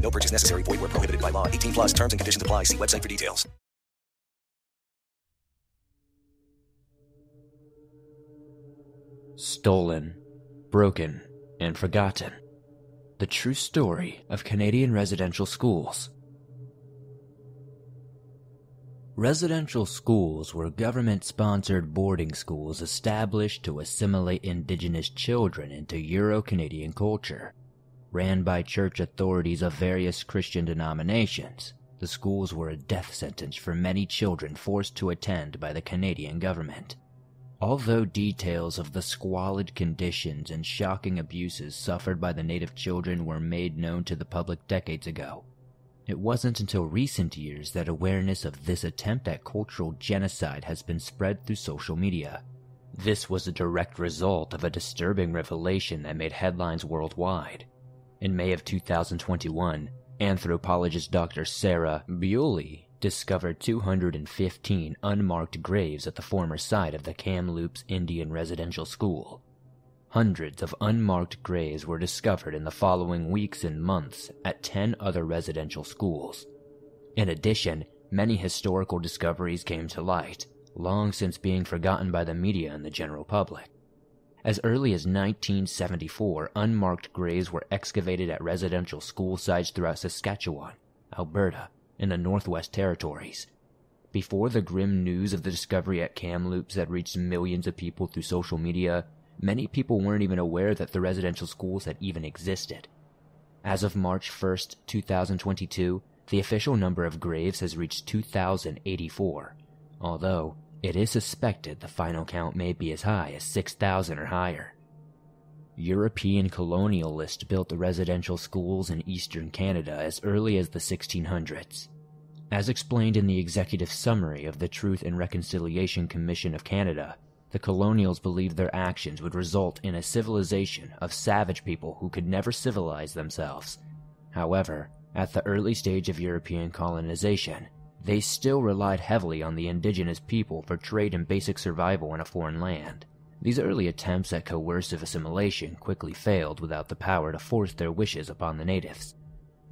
No purchase necessary. Void where prohibited by law. 18 plus terms and conditions apply. See website for details. Stolen, broken, and forgotten. The true story of Canadian residential schools. Residential schools were government sponsored boarding schools established to assimilate Indigenous children into Euro Canadian culture. Ran by church authorities of various Christian denominations, the schools were a death sentence for many children forced to attend by the Canadian government. Although details of the squalid conditions and shocking abuses suffered by the native children were made known to the public decades ago, it wasn't until recent years that awareness of this attempt at cultural genocide has been spread through social media. This was a direct result of a disturbing revelation that made headlines worldwide. In May of 2021, anthropologist Dr. Sarah Beaulieu discovered 215 unmarked graves at the former site of the Kamloops Indian Residential School. Hundreds of unmarked graves were discovered in the following weeks and months at 10 other residential schools. In addition, many historical discoveries came to light, long since being forgotten by the media and the general public. As early as 1974, unmarked graves were excavated at residential school sites throughout Saskatchewan, Alberta, and the Northwest Territories. Before the grim news of the discovery at Kamloops had reached millions of people through social media, many people weren't even aware that the residential schools had even existed. As of March 1st, 2022, the official number of graves has reached 2,084, although it is suspected the final count may be as high as 6,000 or higher. European colonialists built the residential schools in eastern Canada as early as the 1600s. As explained in the executive summary of the Truth and Reconciliation Commission of Canada, the colonials believed their actions would result in a civilization of savage people who could never civilize themselves. However, at the early stage of European colonization, they still relied heavily on the indigenous people for trade and basic survival in a foreign land. These early attempts at coercive assimilation quickly failed without the power to force their wishes upon the natives.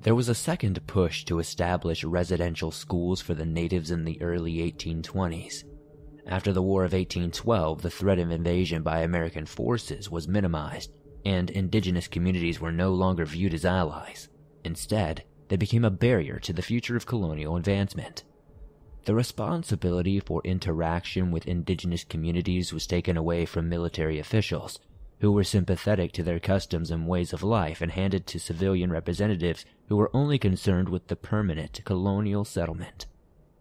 There was a second push to establish residential schools for the natives in the early 1820s. After the War of 1812, the threat of invasion by American forces was minimized, and indigenous communities were no longer viewed as allies. Instead, they became a barrier to the future of colonial advancement. The responsibility for interaction with indigenous communities was taken away from military officials, who were sympathetic to their customs and ways of life and handed to civilian representatives who were only concerned with the permanent colonial settlement.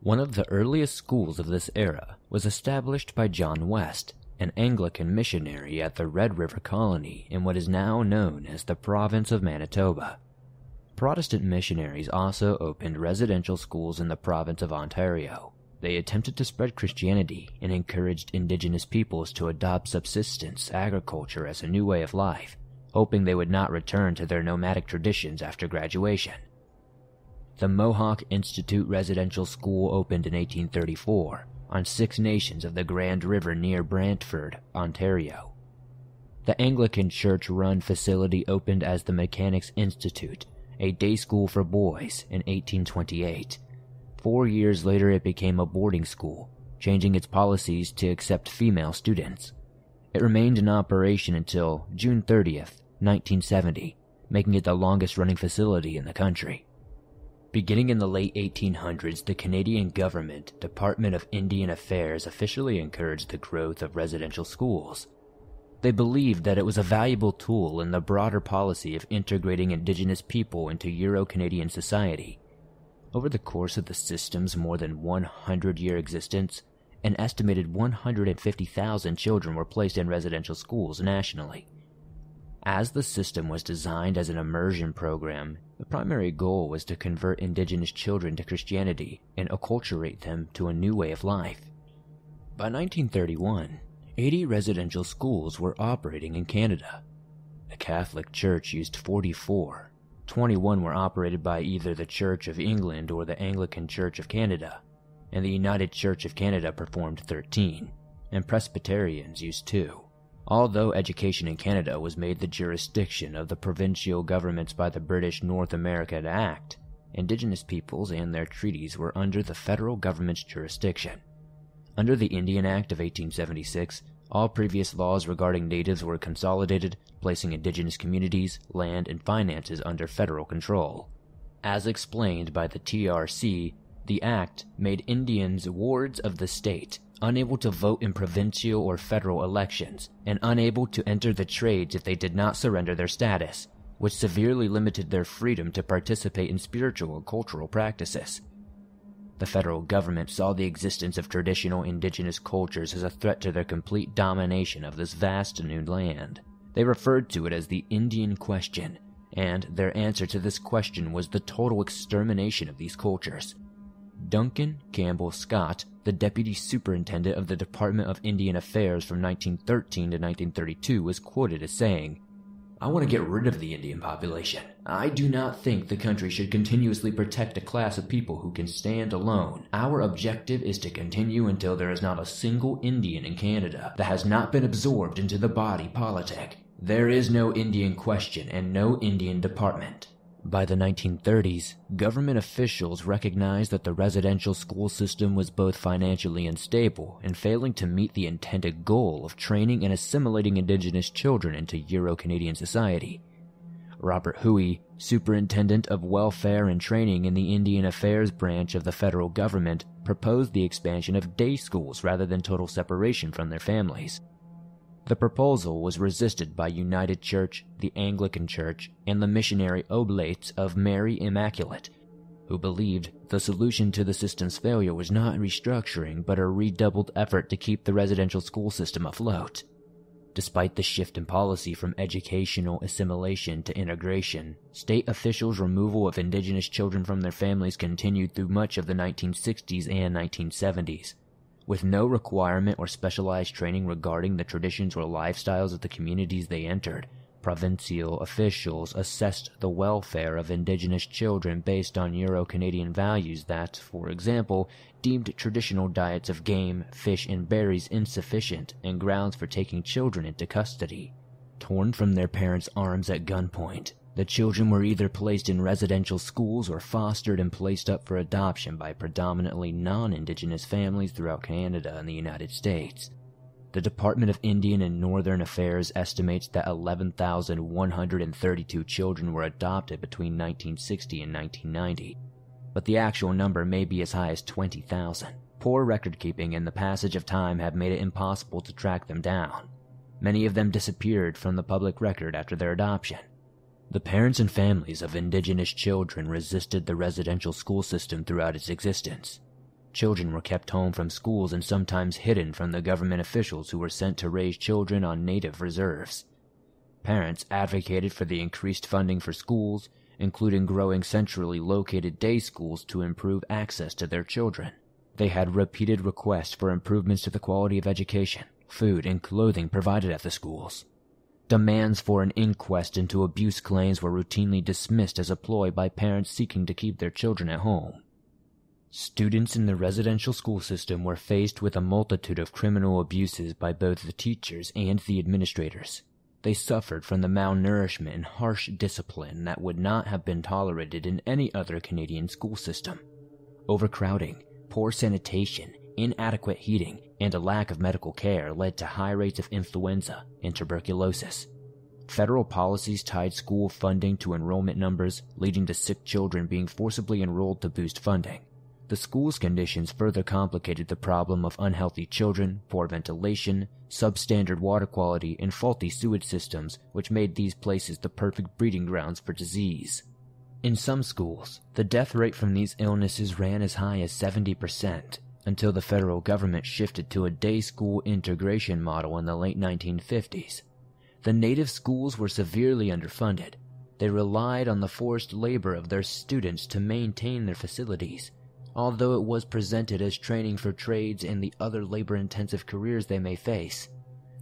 One of the earliest schools of this era was established by John West, an Anglican missionary at the Red River Colony in what is now known as the province of Manitoba. Protestant missionaries also opened residential schools in the province of Ontario. They attempted to spread Christianity and encouraged indigenous peoples to adopt subsistence agriculture as a new way of life, hoping they would not return to their nomadic traditions after graduation. The Mohawk Institute Residential School opened in 1834 on Six Nations of the Grand River near Brantford, Ontario. The Anglican church run facility opened as the Mechanics Institute a day school for boys, in 1828. Four years later, it became a boarding school, changing its policies to accept female students. It remained in operation until June 30th, 1970, making it the longest running facility in the country. Beginning in the late 1800s, the Canadian government, Department of Indian Affairs, officially encouraged the growth of residential schools. They believed that it was a valuable tool in the broader policy of integrating Indigenous people into Euro Canadian society. Over the course of the system's more than 100 year existence, an estimated 150,000 children were placed in residential schools nationally. As the system was designed as an immersion program, The primary goal was to convert indigenous children to Christianity and acculturate them to a new way of life. By 1931, 80 residential schools were operating in Canada. The Catholic Church used 44. 21 were operated by either the Church of England or the Anglican Church of Canada, and the United Church of Canada performed 13, and Presbyterians used 2. Although education in Canada was made the jurisdiction of the provincial governments by the British North American Act, Indigenous peoples and their treaties were under the federal government's jurisdiction. Under the Indian Act of 1876, all previous laws regarding natives were consolidated, placing indigenous communities, land, and finances under federal control. As explained by the TRC, the act made Indians wards of the state, unable to vote in provincial or federal elections, and unable to enter the trades if they did not surrender their status, which severely limited their freedom to participate in spiritual and cultural practices. The federal government saw the existence of traditional indigenous cultures as a threat to their complete domination of this vast new land. They referred to it as the Indian Question, and their answer to this question was the total extermination of these cultures. Duncan Campbell Scott, the deputy superintendent of the Department of Indian Affairs from 1913 to 1932, was quoted as saying, I want to get rid of the Indian population. I do not think the country should continuously protect a class of people who can stand alone. Our objective is to continue until there is not a single Indian in Canada that has not been absorbed into the body politic. There is no Indian question and no Indian department. By the 1930s, government officials recognized that the residential school system was both financially unstable and failing to meet the intended goal of training and assimilating indigenous children into Euro Canadian society. Robert Hoey, Superintendent of Welfare and Training in the Indian Affairs branch of the federal government, proposed the expansion of day schools rather than total separation from their families. The proposal was resisted by United Church, the Anglican Church, and the missionary Oblates of Mary Immaculate, who believed the solution to the system's failure was not restructuring but a redoubled effort to keep the residential school system afloat. Despite the shift in policy from educational assimilation to integration, state officials' removal of indigenous children from their families continued through much of the 1960s and 1970s. With no requirement or specialized training regarding the traditions or lifestyles of the communities they entered, provincial officials assessed the welfare of indigenous children based on Euro Canadian values that, for example, deemed traditional diets of game, fish, and berries insufficient and grounds for taking children into custody. Torn from their parents' arms at gunpoint, the children were either placed in residential schools or fostered and placed up for adoption by predominantly non-indigenous families throughout Canada and the United States. The Department of Indian and Northern Affairs estimates that 11,132 children were adopted between 1960 and 1990, but the actual number may be as high as 20,000. Poor record keeping and the passage of time have made it impossible to track them down. Many of them disappeared from the public record after their adoption. The parents and families of indigenous children resisted the residential school system throughout its existence. Children were kept home from schools and sometimes hidden from the government officials who were sent to raise children on native reserves. Parents advocated for the increased funding for schools, including growing centrally located day schools to improve access to their children. They had repeated requests for improvements to the quality of education, food, and clothing provided at the schools. Demands for an inquest into abuse claims were routinely dismissed as a ploy by parents seeking to keep their children at home. Students in the residential school system were faced with a multitude of criminal abuses by both the teachers and the administrators. They suffered from the malnourishment and harsh discipline that would not have been tolerated in any other Canadian school system. Overcrowding, poor sanitation, inadequate heating, and a lack of medical care led to high rates of influenza and tuberculosis. Federal policies tied school funding to enrollment numbers, leading to sick children being forcibly enrolled to boost funding. The school's conditions further complicated the problem of unhealthy children, poor ventilation, substandard water quality, and faulty sewage systems, which made these places the perfect breeding grounds for disease. In some schools, the death rate from these illnesses ran as high as 70%, until the federal government shifted to a day school integration model in the late 1950s. The native schools were severely underfunded. They relied on the forced labor of their students to maintain their facilities, although it was presented as training for trades and the other labor intensive careers they may face.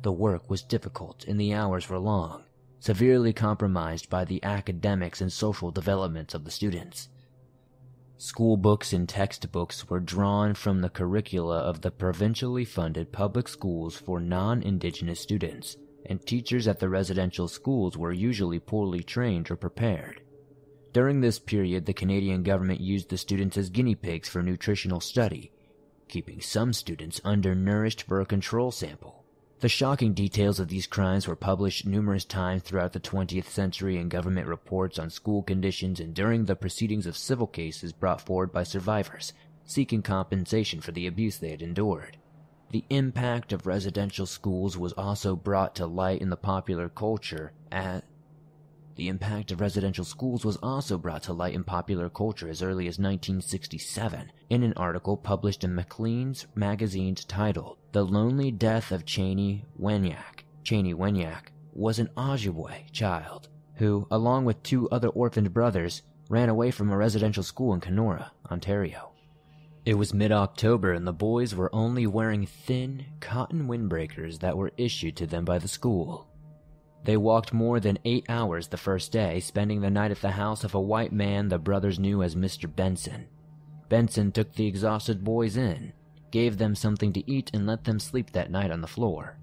The work was difficult and the hours were long, severely compromised by the academics and social development of the students. School books and textbooks were drawn from the curricula of the provincially funded public schools for non Indigenous students, and teachers at the residential schools were usually poorly trained or prepared. During this period, the Canadian government used the students as guinea pigs for nutritional study, keeping some students undernourished for a control sample. The shocking details of these crimes were published numerous times throughout the 20th century in government reports on school conditions and during the proceedings of civil cases brought forward by survivors seeking compensation for the abuse they had endured. The impact of residential schools was also brought to light in the popular culture at the impact of residential schools was also brought to light in popular culture as early as 1967 in an article published in Maclean's magazine titled The Lonely Death of Chanie Wenjack. Chanie Wenjack was an Ojibwe child who, along with two other orphaned brothers, ran away from a residential school in Kenora, Ontario. It was mid October and the boys were only wearing thin cotton windbreakers that were issued to them by the school. They walked more than eight hours the first day, spending the night at the house of a white man the brothers knew as Mr. Benson. Benson took the exhausted boys in, gave them something to eat, and let them sleep that night on the floor.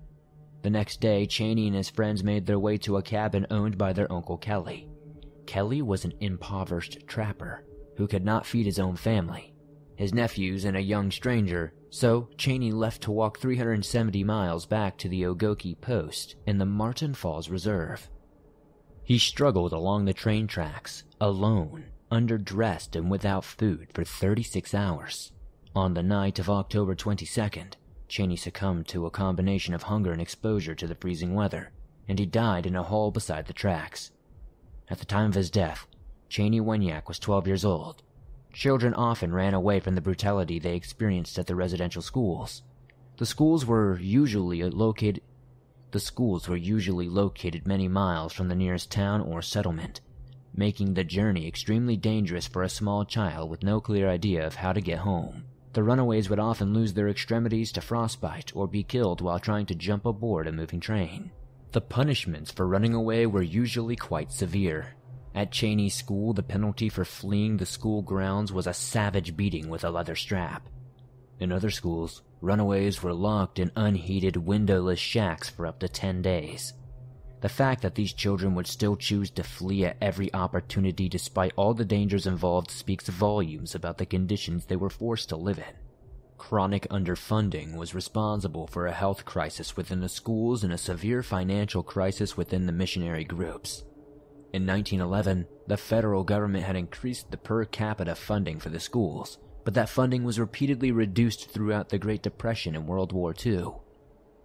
The next day, Chanie and his friends made their way to a cabin owned by their Uncle Kelly. Kelly was an impoverished trapper who could not feed his own family, his nephews, and a young stranger so Chanie left to walk 370 miles back to the Ogoki post in the Marten Falls Reserve. He struggled along the train tracks, alone, underdressed and without food for 36 hours. On the night of October 22nd, Chanie succumbed to a combination of hunger and exposure to the freezing weather, and he died in a hole beside the tracks. At the time of his death, Chanie Wenjack was 12 years old Children often ran away from the brutality they experienced at the residential schools. The schools were usually located the schools were usually located many miles from the nearest town or settlement, making the journey extremely dangerous for a small child with no clear idea of how to get home. The runaways would often lose their extremities to frostbite or be killed while trying to jump aboard a moving train. The punishments for running away were usually quite severe, at Chanie's school, the penalty for fleeing the school grounds was a savage beating with a leather strap. In other schools, runaways were locked in unheated, windowless shacks for up to 10 days. The fact that these children would still choose to flee at every opportunity despite all the dangers involved speaks volumes about the conditions they were forced to live in. Chronic underfunding was responsible for a health crisis within the schools and a severe financial crisis within the missionary groups. In 1911, the federal government had increased the per capita funding for the schools, but that funding was repeatedly reduced throughout the Great Depression and World War II.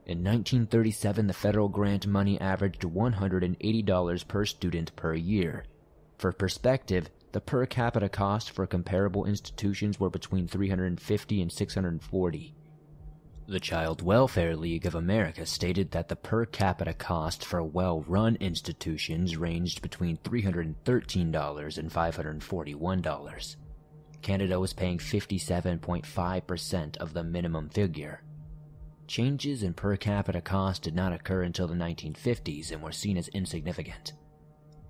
In 1937, the federal grant money averaged $180 per student per year. For perspective, the per capita cost for comparable institutions were between 350 and 640. The Child Welfare League of America stated that the per capita cost for well run institutions ranged between $313 and $541. Canada was paying 57.5% of the minimum figure. Changes in per capita cost did not occur until the 1950s and were seen as insignificant.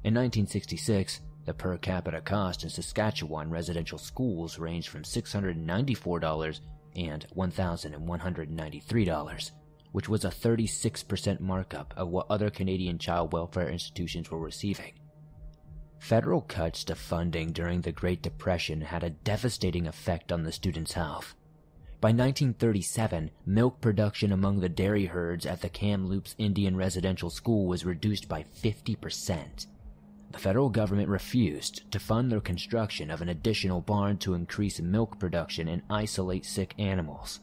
In 1966, the per capita cost in Saskatchewan residential schools ranged from $694 and $1,193, which was a 36% markup of what other Canadian child welfare institutions were receiving. Federal cuts to funding during the Great Depression had a devastating effect on the students' health. By 1937, milk production among the dairy herds at the Kamloops Indian Residential School was reduced by 50% the federal government refused to fund the construction of an additional barn to increase milk production and isolate sick animals.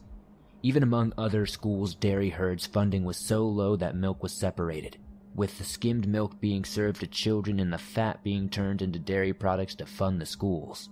Even among other schools' dairy herds, funding was so low that milk was separated, with the skimmed milk being served to children and the fat being turned into dairy products to fund the schools.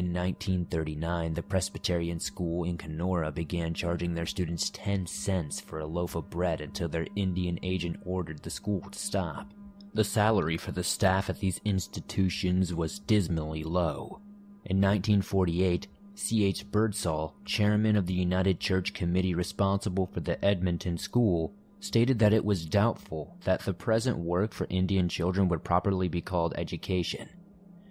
In 1939, the Presbyterian school in Kenora began charging their students 10 cents for a loaf of bread until their Indian agent ordered the school to stop. The salary for the staff at these institutions was dismally low. In 1948, C.H. Birdsall, chairman of the United Church Committee responsible for the Edmonton School, stated that it was doubtful that the present work for Indian children would properly be called education.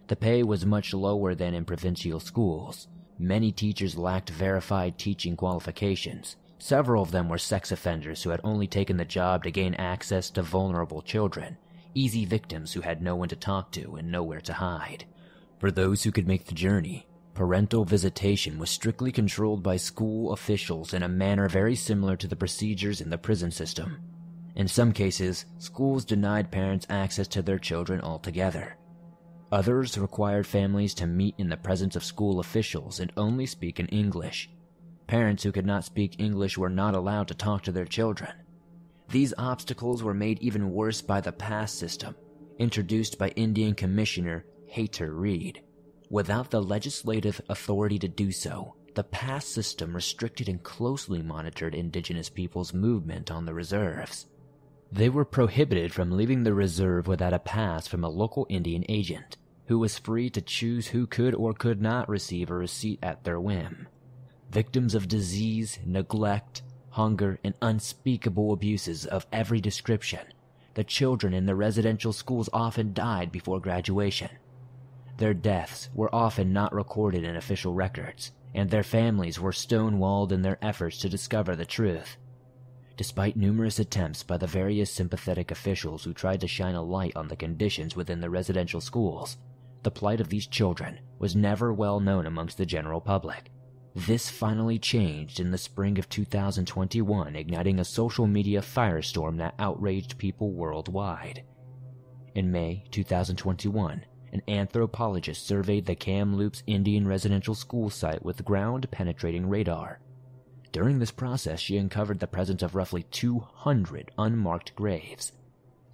The pay was much lower than in provincial schools. Many teachers lacked verified teaching qualifications. Several of them were sex offenders who had only taken the job to gain access to vulnerable children, easy victims who had no one to talk to and nowhere to hide. For those who could make the journey, parental visitation was strictly controlled by school officials in a manner very similar to the procedures in the prison system. In some cases, schools denied parents access to their children altogether. Others required families to meet in the presence of school officials and only speak in English. Parents who could not speak English were not allowed to talk to their children. These obstacles were made even worse by the pass system, introduced by Indian Commissioner Hayter Reed. Without the legislative authority to do so, the pass system restricted and closely monitored indigenous peoples' movement on the reserves. They were prohibited from leaving the reserve without a pass from a local Indian agent, who was free to choose who could or could not receive a receipt at their whim. Victims of disease, neglect, hunger, and unspeakable abuses of every description, the children in the residential schools often died before graduation. Their deaths were often not recorded in official records, and their families were stonewalled in their efforts to discover the truth. Despite numerous attempts by the various sympathetic officials who tried to shine a light on the conditions within the residential schools, the plight of these children was never well known amongst the general public. This finally changed in the spring of 2021, igniting a social media firestorm that outraged people worldwide. In May 2021, an anthropologist surveyed the Kamloops Indian residential school site with ground penetrating radar. During this process, she uncovered the presence of roughly 200 unmarked graves.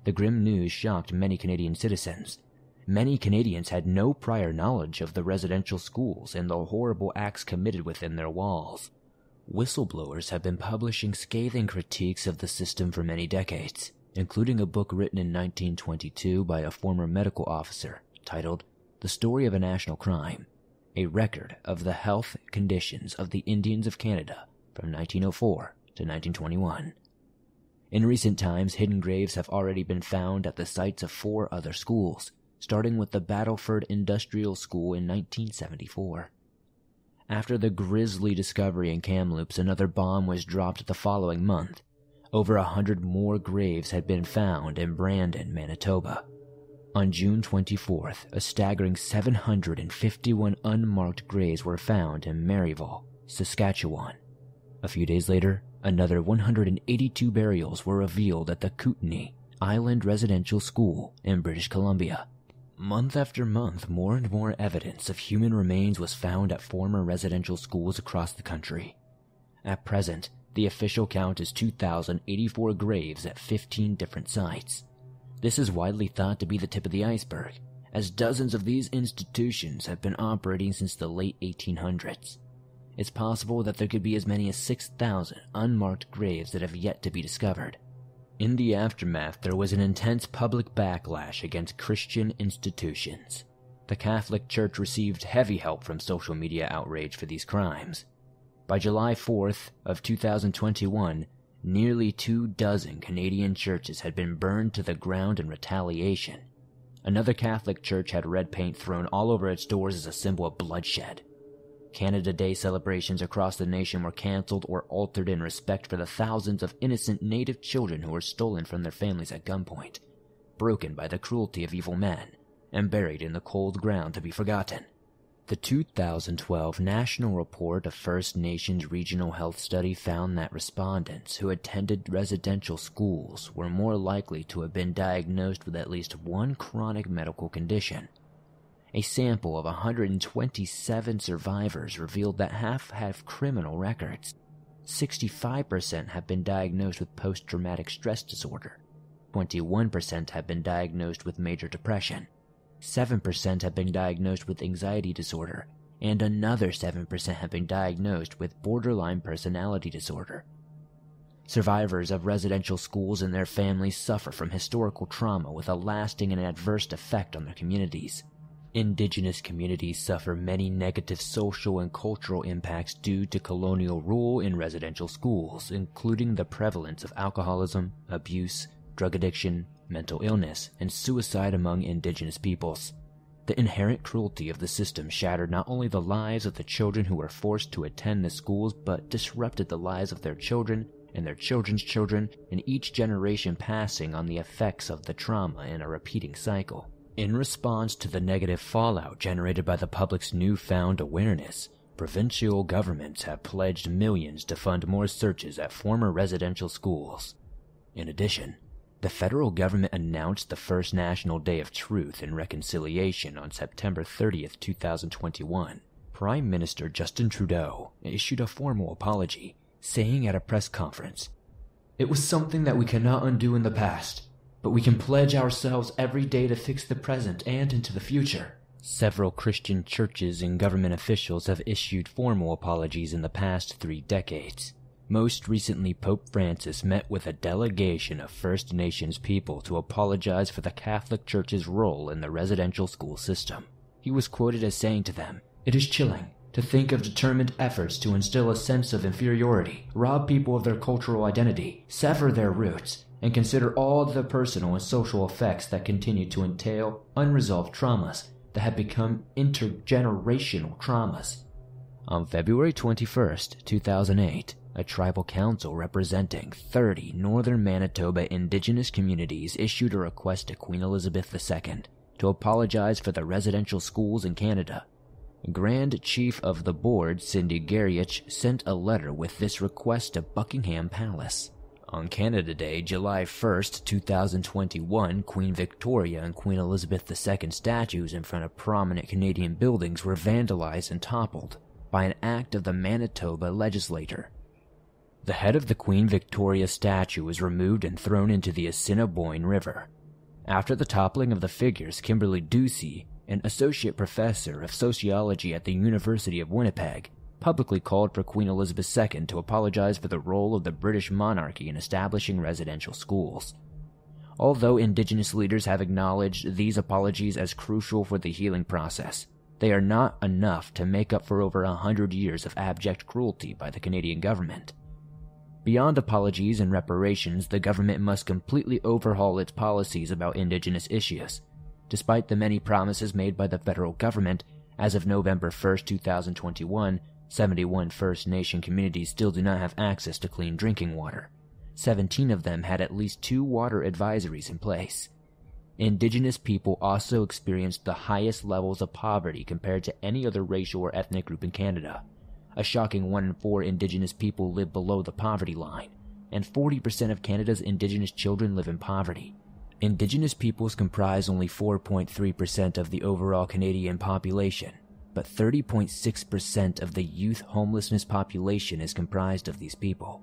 The grim news shocked many Canadian citizens, Many Canadians had no prior knowledge of the residential schools and the horrible acts committed within their walls. Whistleblowers have been publishing scathing critiques of the system for many decades, including a book written in 1922 by a former medical officer titled The Story of a National Crime, a record of the health conditions of the Indians of Canada from 1904 to 1921. In recent times, hidden graves have already been found at the sites of four other schools, starting with the Battleford Industrial School in 1974. After the grisly discovery in Kamloops, another bomb was dropped the following month. Over a hundred more graves had been found in Brandon, Manitoba. On June 24th, a staggering 751 unmarked graves were found in Marieval, Saskatchewan. A few days later, another 182 burials were revealed at the Kootenay Island Residential School in British Columbia. Month after month, more and more evidence of human remains was found at former residential schools across the country. At present, the official count is 2,084 graves at 15 different sites. This is widely thought to be the tip of the iceberg, as dozens of these institutions have been operating since the late 1800s. It's possible that there could be as many as 6,000 unmarked graves that have yet to be discovered. In the aftermath, there was an intense public backlash against Christian institutions. The Catholic Church received heavy help from social media outrage for these crimes. By July 4th of 2021, nearly two dozen Canadian churches had been burned to the ground in retaliation. Another Catholic church had red paint thrown all over its doors as a symbol of bloodshed. Canada Day celebrations across the nation were cancelled or altered in respect for the thousands of innocent native children who were stolen from their families at gunpoint, broken by the cruelty of evil men, and buried in the cold ground to be forgotten. The 2012 National Report of First Nations Regional Health Study found that respondents who attended residential schools were more likely to have been diagnosed with at least one chronic medical condition a sample of 127 survivors revealed that half have criminal records. 65% have been diagnosed with post traumatic stress disorder. 21% have been diagnosed with major depression. 7% have been diagnosed with anxiety disorder. And another 7% have been diagnosed with borderline personality disorder. Survivors of residential schools and their families suffer from historical trauma with a lasting and adverse effect on their communities. Indigenous communities suffer many negative social and cultural impacts due to colonial rule in residential schools, including the prevalence of alcoholism, abuse, drug addiction, mental illness, and suicide among indigenous peoples. The inherent cruelty of the system shattered not only the lives of the children who were forced to attend the schools, but disrupted the lives of their children and their children's children, and each generation passing on the effects of the trauma in a repeating cycle. In response to the negative fallout generated by the public's newfound awareness, provincial governments have pledged millions to fund more searches at former residential schools. In addition, the federal government announced the first National Day of Truth and Reconciliation on September 30th, 2021. Prime Minister Justin Trudeau issued a formal apology saying at a press conference, It was something that we cannot undo in the past, but we can pledge ourselves every day to fix the present and into the future. Several Christian churches and government officials have issued formal apologies in the past three decades. Most recently, Pope Francis met with a delegation of First Nations people to apologize for the Catholic Church's role in the residential school system. He was quoted as saying to them, It is chilling to think of determined efforts to instill a sense of inferiority, rob people of their cultural identity, sever their roots, and consider all the personal and social effects that continue to entail unresolved traumas that have become intergenerational traumas. On February 21, 2008, a tribal council representing 30 northern Manitoba indigenous communities issued a request to Queen Elizabeth II to apologize for the residential schools in Canada Grand Chief of the Board Sydney Garrioch sent a letter with this request to Buckingham Palace. On Canada Day, July 1, 2021, Queen Victoria and Queen Elizabeth II statues in front of prominent Canadian buildings were vandalized and toppled by an act of the Manitoba legislature. The head of the Queen Victoria statue was removed and thrown into the Assiniboine River. After the toppling of the figures, Kimberly Ducey, an associate professor of sociology at the University of Winnipeg, publicly called for Queen Elizabeth II to apologize for the role of the British monarchy in establishing residential schools. Although Indigenous leaders have acknowledged these apologies as crucial for the healing process, they are not enough to make up for over a hundred years of abject cruelty by the Canadian government. Beyond apologies and reparations, the government must completely overhaul its policies about Indigenous issues Despite the many promises made by the federal government, as of November 1, 2021, 71 First Nation communities still do not have access to clean drinking water. 17 of them had at least two water advisories in place. Indigenous people also experienced the highest levels of poverty compared to any other racial or ethnic group in Canada. A shocking 1 in 4 Indigenous people live below the poverty line, and 40% of Canada's Indigenous children live in poverty. Indigenous peoples comprise only 4.3% of the overall Canadian population, but 30.6% of the youth homelessness population is comprised of these people.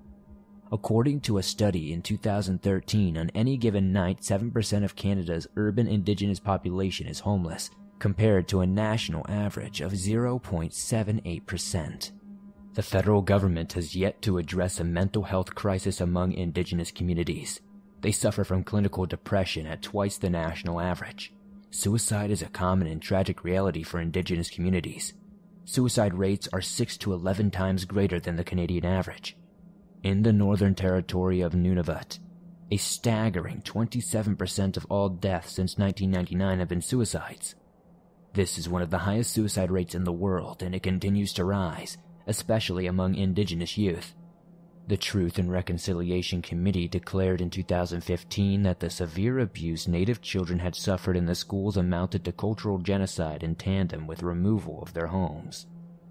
According to a study in 2013, on any given night, 7% of Canada's urban Indigenous population is homeless, compared to a national average of 0.78%. The federal government has yet to address a mental health crisis among Indigenous communities. They suffer from clinical depression at twice the national average. Suicide is a common and tragic reality for Indigenous communities. Suicide rates are 6 to 11 times greater than the Canadian average. In the Northern Territory of Nunavut, a staggering 27% of all deaths since 1999 have been suicides. This is one of the highest suicide rates in the world, and it continues to rise, especially among Indigenous youth. The Truth and Reconciliation Committee declared in 2015 that the severe abuse Native children had suffered in the schools amounted to cultural genocide in tandem with removal of their homes.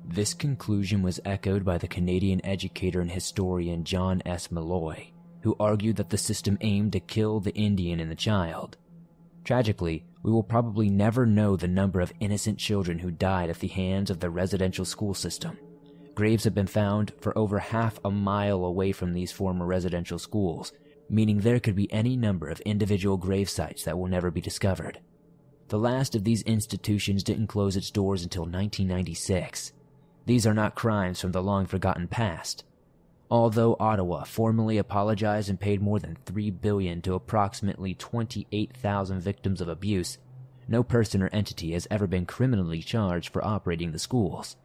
This conclusion was echoed by the Canadian educator and historian John S. Milloy, who argued that the system aimed to kill the Indian in the child. Tragically, we will probably never know the number of innocent children who died at the hands of the residential school system. Graves have been found for over half a mile away from these former residential schools, meaning there could be any number of individual grave sites that will never be discovered. The last of these institutions didn't close its doors until 1996. These are not crimes from the long forgotten past. Although Ottawa formally apologized and paid more than 3 billion to approximately 28,000 victims of abuse, no person or entity has ever been criminally charged for operating the schools.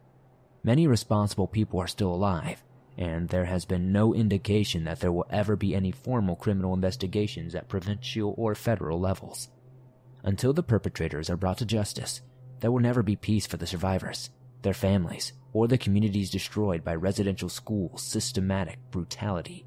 Many responsible people are still alive, and there has been no indication that there will ever be any formal criminal investigations at provincial or federal levels. Until the perpetrators are brought to justice, there will never be peace for the survivors, their families, or the communities destroyed by residential school systematic brutality.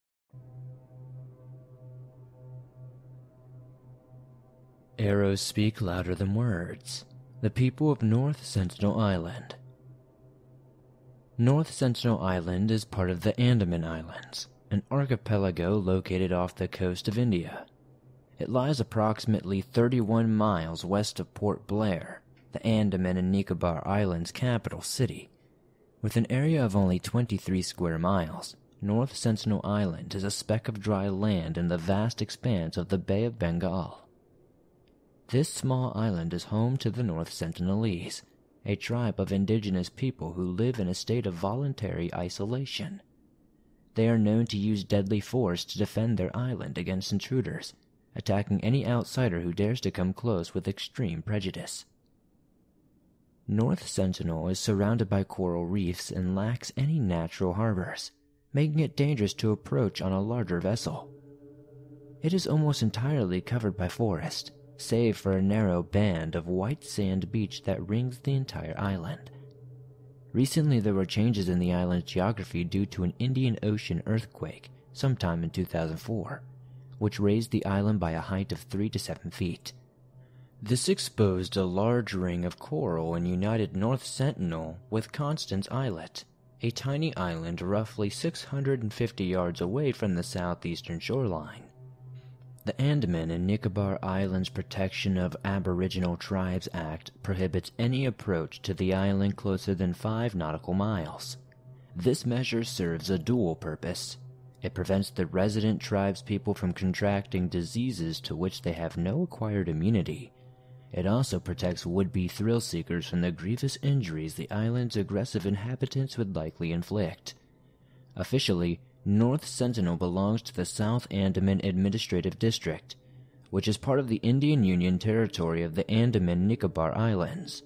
Arrows speak louder than words. The people of North Sentinel Island. North Sentinel Island is part of the Andaman Islands, an archipelago located off the coast of India. It lies approximately 31 miles west of Port Blair, the Andaman and Nicobar Islands' capital city. With an area of only 23 square miles, North Sentinel Island is a speck of dry land in the vast expanse of the Bay of Bengal. This small island is home to the North Sentinelese, a tribe of indigenous people who live in a state of voluntary isolation. They are known to use deadly force to defend their island against intruders, attacking any outsider who dares to come close with extreme prejudice. North Sentinel is surrounded by coral reefs and lacks any natural harbors, making it dangerous to approach on a larger vessel. It is almost entirely covered by forest, save for a narrow band of white sand beach that rings the entire island. Recently, there were changes in the island's geography due to an Indian Ocean earthquake sometime in 2004, which raised the island by a height of 3 to 7 feet. This exposed a large ring of coral and united North Sentinel with Constance Islet, a tiny island roughly 650 yards away from the southeastern shoreline. The Andaman and Nicobar Islands Protection of Aboriginal Tribes Act prohibits any approach to the island closer than five nautical miles. This measure serves a dual purpose. It prevents the resident tribespeople from contracting diseases to which they have no acquired immunity. It also protects would-be thrill seekers from the grievous injuries the island's aggressive inhabitants would likely inflict. Officially, North Sentinel belongs to the South Andaman Administrative District, which is part of the Indian Union territory of the Andaman Nicobar Islands.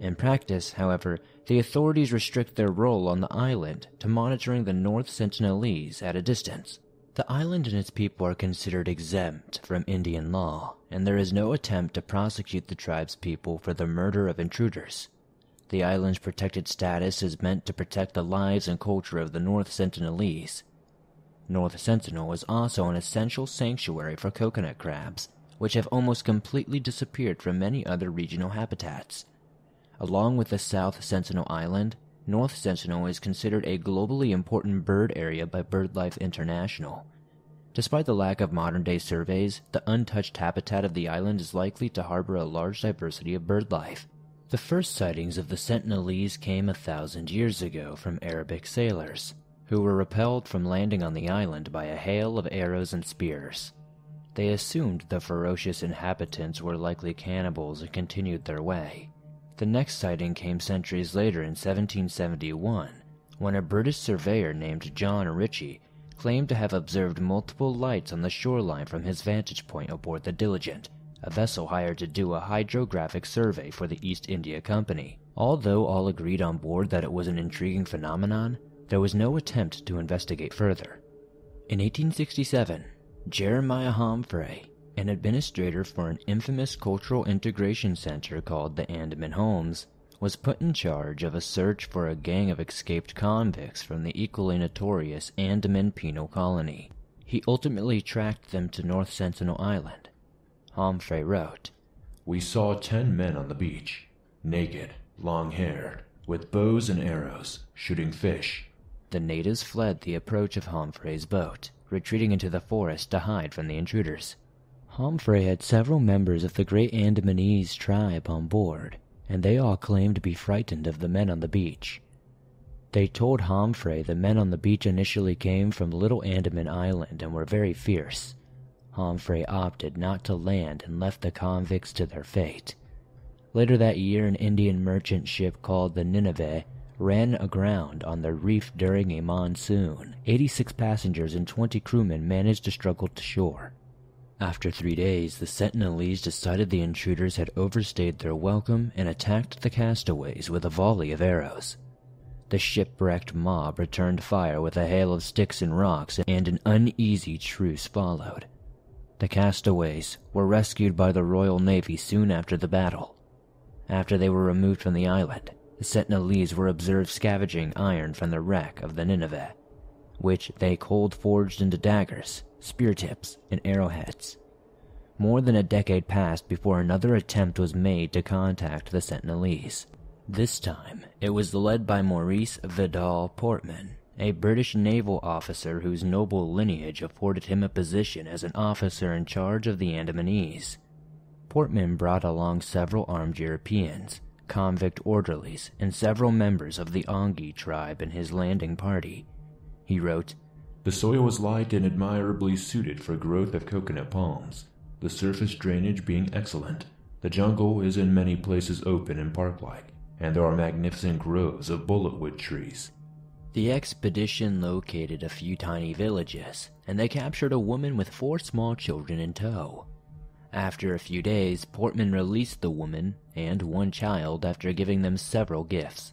In practice, however, the authorities restrict their role on the island to monitoring the North Sentinelese at a distance. The island and its people are considered exempt from Indian law, and there is no attempt to prosecute the tribe's people for the murder of intruders. The island's protected status is meant to protect the lives and culture of the North Sentinelese. North Sentinel is also an essential sanctuary for coconut crabs, which have almost completely disappeared from many other regional habitats. Along with the South Sentinel Island, North Sentinel is considered a globally important bird area by BirdLife International. Despite the lack of modern day surveys, the untouched habitat of the island is likely to harbor a large diversity of bird life. The first sightings of the Sentinelese came a thousand years ago from Arabic sailors, who were repelled from landing on the island by a hail of arrows and spears. They assumed the ferocious inhabitants were likely cannibals and continued their way. The next sighting came centuries later in 1771, when a British surveyor named John Ritchie claimed to have observed multiple lights on the shoreline from his vantage point aboard the Diligent, a vessel hired to do a hydrographic survey for the East India Company. Although all agreed on board that it was an intriguing phenomenon, there was no attempt to investigate further. In 1867, Jeremiah Homfray, an administrator for an infamous cultural integration center called the Andaman Homes, was put in charge of a search for a gang of escaped convicts from the equally notorious Andaman Penal Colony. he ultimately tracked them to North Sentinel Island. Homfray wrote, We saw ten men on the beach, naked, long haired, with bows and arrows, shooting fish. The natives fled the approach of Homfray's boat, retreating into the forest to hide from the intruders. Homfray had several members of the great Andamanese tribe on board, and they all claimed to be frightened of the men on the beach. They told Homfray the men on the beach initially came from Little Andaman Island and were very fierce. Homfray opted not to land and left the convicts to their fate. Later that year, an Indian merchant ship called the Nineveh ran aground on the reef during a monsoon. 86 passengers and 20 crewmen managed to struggle to shore. After three days, the Sentinelese decided the intruders had overstayed their welcome and attacked the castaways with a volley of arrows. The shipwrecked mob returned fire with a hail of sticks and rocks, and an uneasy truce followed. The castaways were rescued by the Royal Navy soon after the battle. After they were removed from the island, the Sentinelese were observed scavenging iron from the wreck of the Nineveh, which they cold forged into daggers, spear tips, and arrowheads. More than a decade passed before another attempt was made to contact the Sentinelese. This time, it was led by Maurice Vidal Portman, a British naval officer whose noble lineage afforded him a position as an officer in charge of the Andamanese. Portman brought along several armed Europeans, convict orderlies, and several members of the Onge tribe in his landing party. He wrote, The soil is light and admirably suited for growth of coconut palms, the surface drainage being excellent. The jungle is in many places open and park-like, and there are magnificent groves of bulletwood trees. The expedition located a few tiny villages, and they captured a woman with four small children in tow. After a few days, Portman released the woman and one child after giving them several gifts.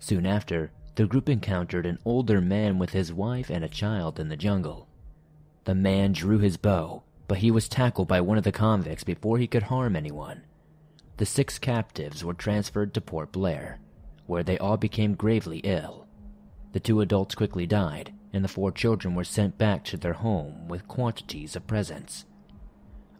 Soon after, the group encountered an older man with his wife and a child in the jungle. The man drew his bow, but he was tackled by one of the convicts before he could harm anyone. The six captives were transferred to Port Blair, where they all became gravely ill. The two adults quickly died, and the four children were sent back to their home with quantities of presents.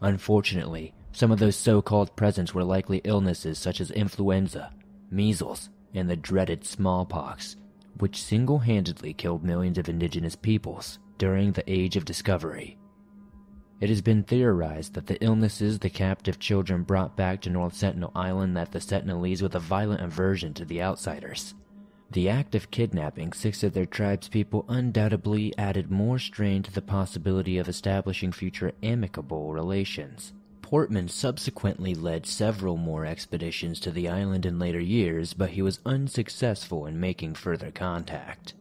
Unfortunately, some of those so called presents were likely illnesses such as influenza, measles, and the dreaded smallpox, which single handedly killed millions of indigenous peoples during the Age of Discovery. It has been theorized that the illnesses the captive children brought back to North Sentinel Island left the Sentinelese with a violent aversion to the outsiders. The act of kidnapping six of their tribe's people undoubtedly added more strain to the possibility of establishing future amicable relations. Portman subsequently led several more expeditions to the island in later years, but he was unsuccessful in making further contact.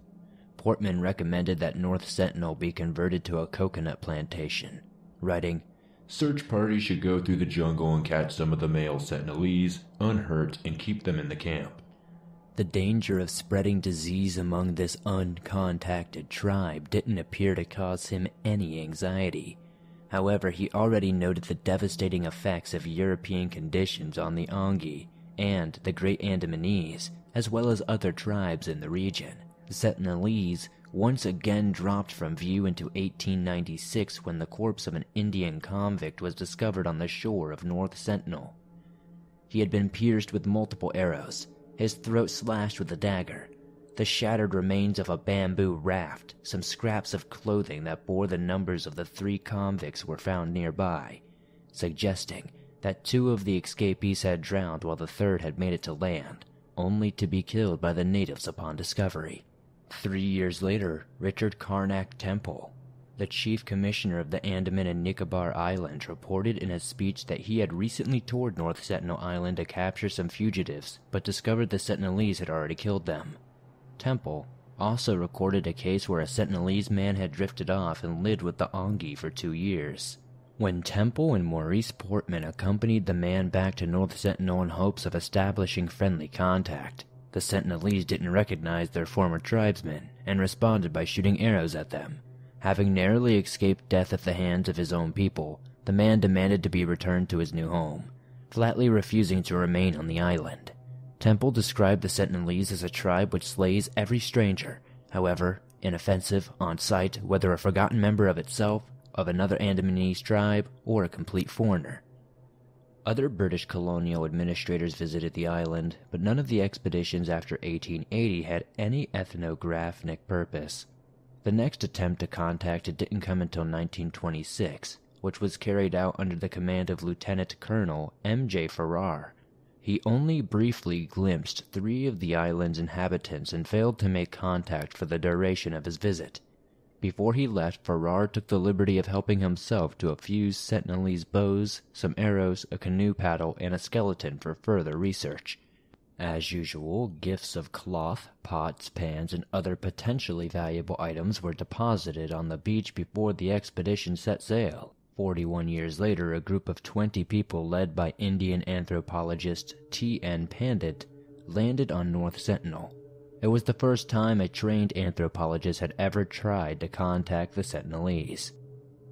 Portman recommended that North Sentinel be converted to a coconut plantation, writing, Search parties should go through the jungle and catch some of the male Sentinelese, unhurt, and keep them in the camp. The danger of spreading disease among this uncontacted tribe didn't appear to cause him any anxiety. However, he already noted the devastating effects of European conditions on the Onge and the Great Andamanese, as well as other tribes in the region. The Sentinelese once again dropped from view into 1896 when the corpse of an Indian convict was discovered on the shore of North Sentinel. He had been pierced with multiple arrows, his throat slashed with a dagger, the shattered remains of a bamboo raft, some scraps of clothing that bore the numbers of the three convicts were found nearby, suggesting that two of the escapees had drowned while the third had made it to land, only to be killed by the natives upon discovery. Three years later, Richard Carnac Temple, the chief commissioner of the Andaman and Nicobar Islands, reported in a speech that he had recently toured North Sentinel Island to capture some fugitives, but discovered the Sentinelese had already killed them. Temple also recorded a case where a Sentinelese man had drifted off and lived with the Onge for two years. When Temple and Maurice Portman accompanied the man back to North Sentinel in hopes of establishing friendly contact, the Sentinelese didn't recognize their former tribesmen and responded by shooting arrows at them. Having narrowly escaped death at the hands of his own people, the man demanded to be returned to his new home, flatly refusing to remain on the island. Temple described the Sentinelese as a tribe which slays every stranger. However, inoffensive, on sight, whether a forgotten member of itself, of another Andamanese tribe, or a complete foreigner. Other British colonial administrators visited the island, but none of the expeditions after 1880 had any ethnographic purpose. The next attempt to contact it didn't come until 1926, which was carried out under the command of Lieutenant Colonel M.J. Farrar. He only briefly glimpsed three of the island's inhabitants and failed to make contact for the duration of his visit. Before he left, Farrar took the liberty of helping himself to a few Sentinelese bows, some arrows, a canoe paddle, and a skeleton for further research. As usual, gifts of cloth, pots, pans, and other potentially valuable items were deposited on the beach before the expedition set sail. Forty-one years later, a group of twenty people led by Indian anthropologist T. N. Pandit landed on North Sentinel. It was the first time a trained anthropologist had ever tried to contact the Sentinelese.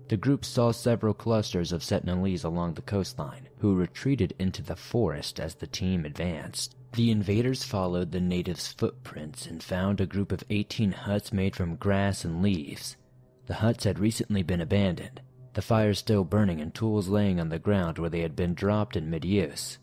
The group saw several clusters of Sentinelese along the coastline, who retreated into the forest as the team advanced. The invaders followed the natives' footprints and found a group of 18 huts made from grass and leaves. The huts had recently been abandoned, the fire still burning and tools laying on the ground where they had been dropped in mid use.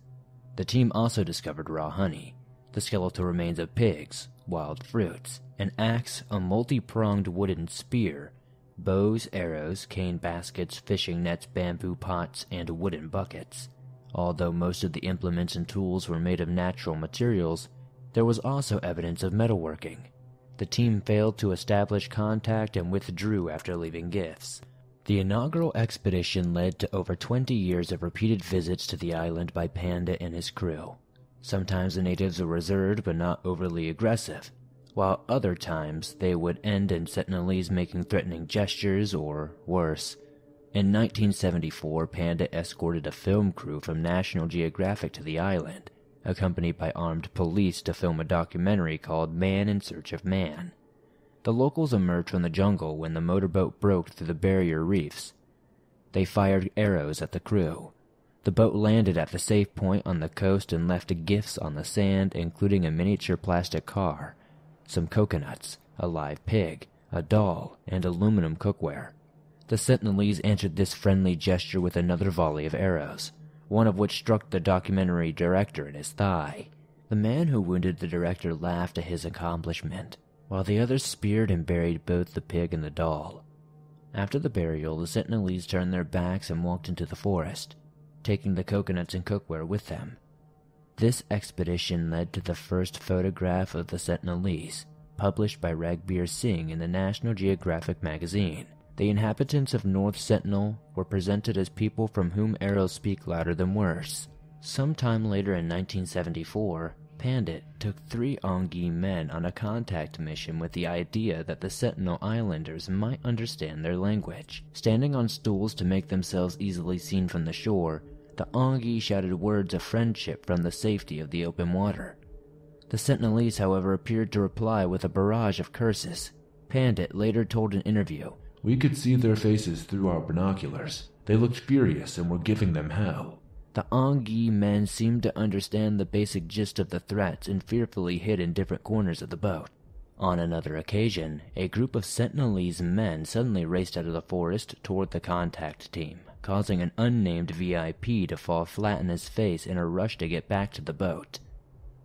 The team also discovered raw honey, the skeletal remains of pigs, wild fruits, an axe, a multi pronged wooden spear, bows, arrows, cane baskets, fishing nets, bamboo pots, and wooden buckets. Although most of the implements and tools were made of natural materials, there was also evidence of metalworking. The team failed to establish contact and withdrew after leaving gifts. The inaugural expedition led to over 20 years of repeated visits to the island by Pandit and his crew. Sometimes the natives were reserved but not overly aggressive, while other times they would end in Sentinelese making threatening gestures or worse. In 1974, Pandit escorted a film crew from National Geographic to the island, accompanied by armed police to film a documentary called Man in Search of Man. The locals emerged from the jungle when the motorboat broke through the barrier reefs. They fired arrows at the crew, the boat landed at the safe point on the coast and left gifts on the sand, including a miniature plastic car, some coconuts, a live pig, a doll, and aluminum cookware. The Sentinelese answered this friendly gesture with another volley of arrows, one of which struck the documentary director in his thigh. The man who wounded the director laughed at his accomplishment, while the others speared and buried both the pig and the doll. After the burial, the Sentinelese turned their backs and walked into the forest taking the coconuts and cookware with them. This expedition led to the first photograph of the Sentinelese, published by Raghubir Singh in the National Geographic magazine. The inhabitants of North Sentinel were presented as people from whom arrows speak louder than words. Sometime later in 1974, Pandit took three Onge men on a contact mission with the idea that the Sentinel Islanders might understand their language. Standing on stools to make themselves easily seen from the shore, the Onge shouted words of friendship from the safety of the open water. The Sentinelese, however, appeared to reply with a barrage of curses. Pandit later told an interview We could see their faces through our binoculars. They looked furious and were giving them hell. The Onge men seemed to understand the basic gist of the threats and fearfully hid in different corners of the boat. On another occasion, a group of Sentinelese men suddenly raced out of the forest toward the contact team causing an unnamed VIP to fall flat on his face in a rush to get back to the boat.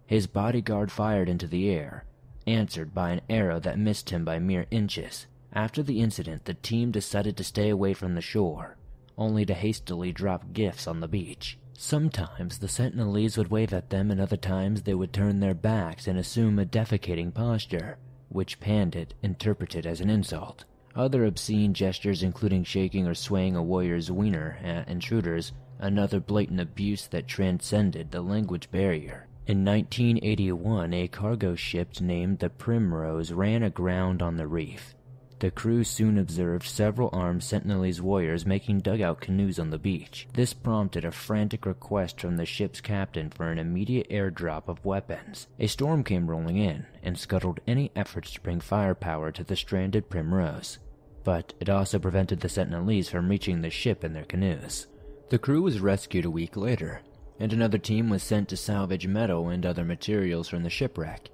His bodyguard fired into the air, answered by an arrow that missed him by mere inches. After the incident, the team decided to stay away from the shore, only to hastily drop gifts on the beach. Sometimes the Sentinelese would wave at them, and other times they would turn their backs and assume a defecating posture, which Pandit interpreted as an insult. Other obscene gestures, including shaking or swaying a warrior's wiener at intruders, another blatant abuse that transcended the language barrier. In 1981, a cargo ship named the Primrose ran aground on the reef. The crew soon observed several armed Sentinelese warriors making dugout canoes on the beach. This prompted a frantic request from the ship's captain for an immediate airdrop of weapons. A storm came rolling in and scuttled any efforts to bring firepower to the stranded Primrose. But it also prevented the Sentinelese from reaching the ship in their canoes. The crew was rescued a week later, and another team was sent to salvage metal and other materials from the shipwreck.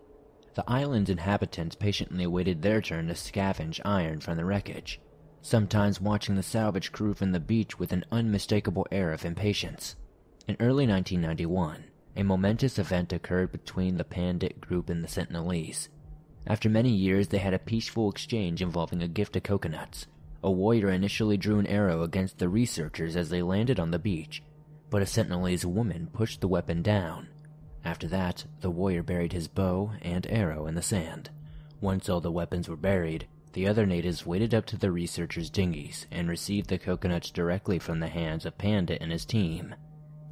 The island's inhabitants patiently awaited their turn to scavenge iron from the wreckage, sometimes watching the salvage crew from the beach with an unmistakable air of impatience. In early 1991, a momentous event occurred between the Pandit group and the Sentinelese. After many years, they had a peaceful exchange involving a gift of coconuts. A warrior initially drew an arrow against the researchers as they landed on the beach, but a Sentinelese woman pushed the weapon down. After that, the warrior buried his bow and arrow in the sand. Once all the weapons were buried, the other natives waded up to the researchers' dinghies and received the coconuts directly from the hands of Pandit and his team.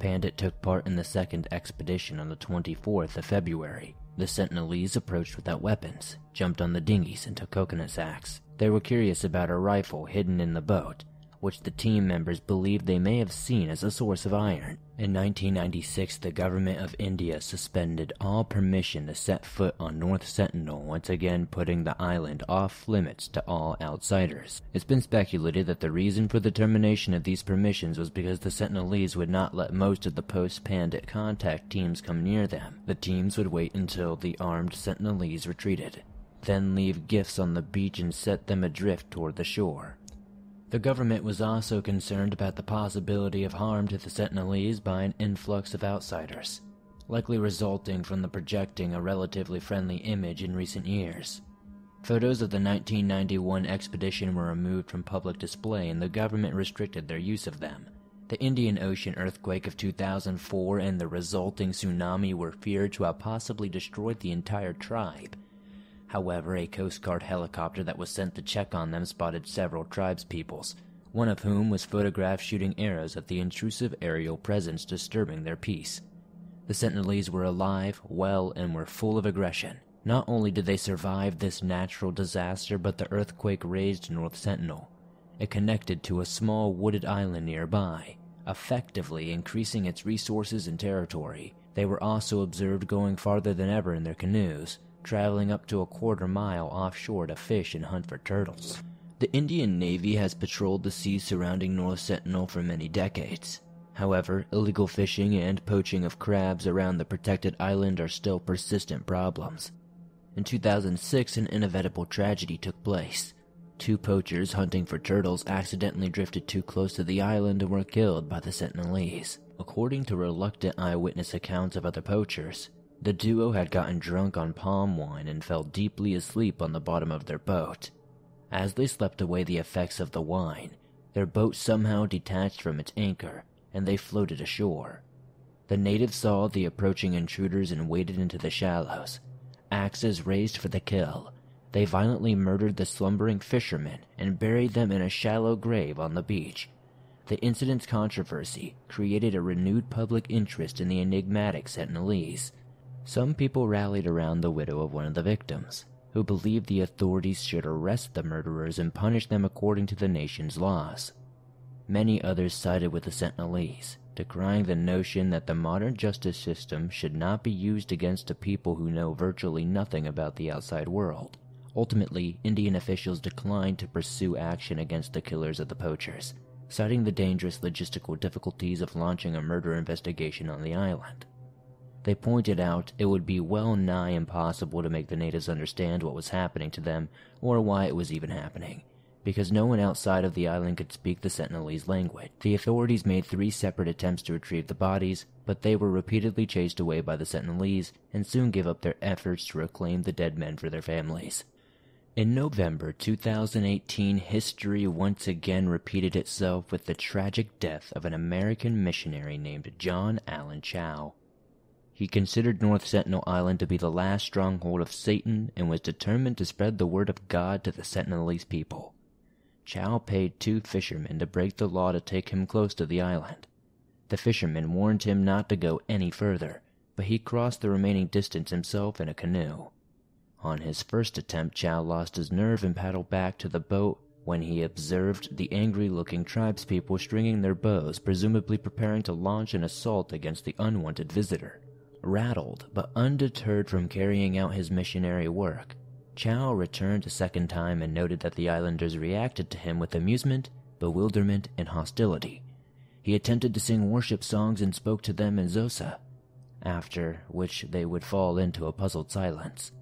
Pandit took part in the second expedition on the 24th of February. The Sentinelese approached without weapons, jumped on the dinghies, and took coconut sacks. They were curious about a rifle hidden in the boat, which the team members believed they may have seen as a source of iron. In 1996, the government of India suspended all permission to set foot on North Sentinel, once again putting the island off limits to all outsiders. It's been speculated that the reason for the termination of these permissions was because the Sentinelese would not let most of the post-Pandit contact teams come near them. The teams would wait until the armed Sentinelese retreated, then leave gifts on the beach and set them adrift toward the shore. The government was also concerned about the possibility of harm to the Sentinelese by an influx of outsiders, likely resulting from the projecting a relatively friendly image in recent years. Photos of the 1991 expedition were removed from public display and the government restricted their use of them. The Indian Ocean earthquake of 2004 and the resulting tsunami were feared to have possibly destroyed the entire tribe, However, a Coast Guard helicopter that was sent to check on them spotted several tribespeoples, one of whom was photographed shooting arrows at the intrusive aerial presence disturbing their peace. The Sentinelese were alive, well, and were full of aggression. Not only did they survive this natural disaster, but the earthquake razed North Sentinel. It connected to a small wooded island nearby, effectively increasing its resources and territory. They were also observed going farther than ever in their canoes, traveling up to a quarter mile offshore to fish and hunt for turtles. The Indian Navy has patrolled the seas surrounding North Sentinel for many decades. However, illegal fishing and poaching of crabs around the protected island are still persistent problems. In 2006, an inevitable tragedy took place. Two poachers hunting for turtles accidentally drifted too close to the island and were killed by the Sentinelese. According to reluctant eyewitness accounts of other poachers, the duo had gotten drunk on palm wine and fell deeply asleep on the bottom of their boat. As they slept away the effects of the wine, their boat somehow detached from its anchor and they floated ashore. The natives saw the approaching intruders and waded into the shallows. Axes raised for the kill. They violently murdered the slumbering fishermen and buried them in a shallow grave on the beach. The incident's controversy created a renewed public interest in the enigmatic Sentinelese. Some people rallied around the widow of one of the victims, who believed the authorities should arrest the murderers and punish them according to the nation's laws. Many others sided with the Sentinelese, decrying the notion that the modern justice system should not be used against a people who know virtually nothing about the outside world. Ultimately, Indian officials declined to pursue action against the killers of the poachers, citing the dangerous logistical difficulties of launching a murder investigation on the island. They pointed out it would be well nigh impossible to make the natives understand what was happening to them or why it was even happening, because no one outside of the island could speak the Sentinelese language. The authorities made three separate attempts to retrieve the bodies, but they were repeatedly chased away by the Sentinelese and soon gave up their efforts to reclaim the dead men for their families. In November 2018, history once again repeated itself with the tragic death of an American missionary named John Allen Chau. He considered North Sentinel Island to be the last stronghold of Satan and was determined to spread the word of God to the Sentinelese people. Chau paid two fishermen to break the law to take him close to the island. The fishermen warned him not to go any further, but he crossed the remaining distance himself in a canoe. On his first attempt, Chau lost his nerve and paddled back to the boat when he observed the angry looking tribespeople stringing their bows, presumably preparing to launch an assault against the unwanted visitor. Rattled, but undeterred from carrying out his missionary work, Chau returned a second time and noted that the islanders reacted to him with amusement, bewilderment, and hostility. He attempted to sing worship songs and spoke to them in Xhosa, after which they would fall into a puzzled silence.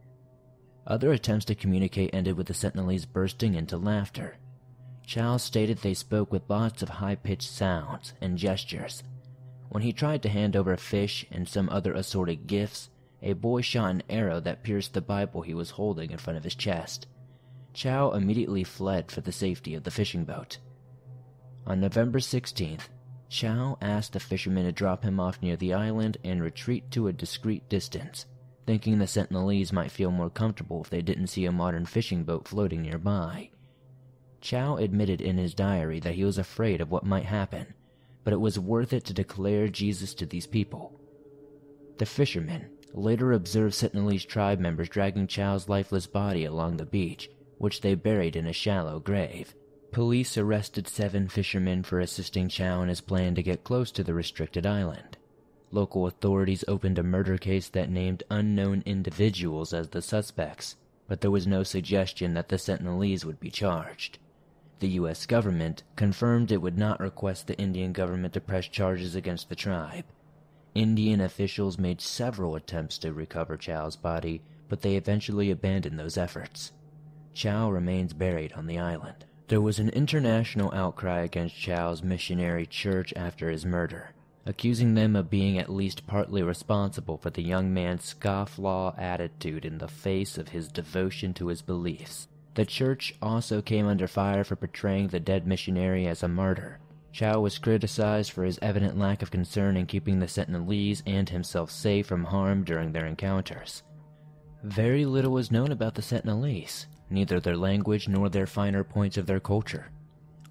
Other attempts to communicate ended with the Sentinelese bursting into laughter. Chau stated they spoke with lots of high pitched sounds and gestures. When he tried to hand over a fish and some other assorted gifts, a boy shot an arrow that pierced the Bible he was holding in front of his chest. Chau immediately fled for the safety of the fishing boat. On November 16th, Chau asked the fishermen to drop him off near the island and retreat to a discreet distance, thinking the Sentinelese might feel more comfortable if they didn't see a modern fishing boat floating nearby. Chau admitted in his diary that he was afraid of what might happen, but it was worth it to declare Jesus to these people. The fishermen later observed Sentinelese tribe members dragging Chau's lifeless body along the beach, which they buried in a shallow grave. Police arrested seven fishermen for assisting Chau in his plan to get close to the restricted island. Local authorities opened a murder case that named unknown individuals as the suspects, but there was no suggestion that the Sentinelese would be charged. The U.S. government confirmed it would not request the Indian government to press charges against the tribe. Indian officials made several attempts to recover Chau's body, but they eventually abandoned those efforts. Chau remains buried on the island. There was an international outcry against Chau's missionary church after his murder, accusing them of being at least partly responsible for the young man's scofflaw attitude in the face of his devotion to his beliefs. The church also came under fire for portraying the dead missionary as a martyr. Chau was criticized for his evident lack of concern in keeping the Sentinelese and himself safe from harm during their encounters. Very little is known about the Sentinelese, neither their language nor their finer points of their culture.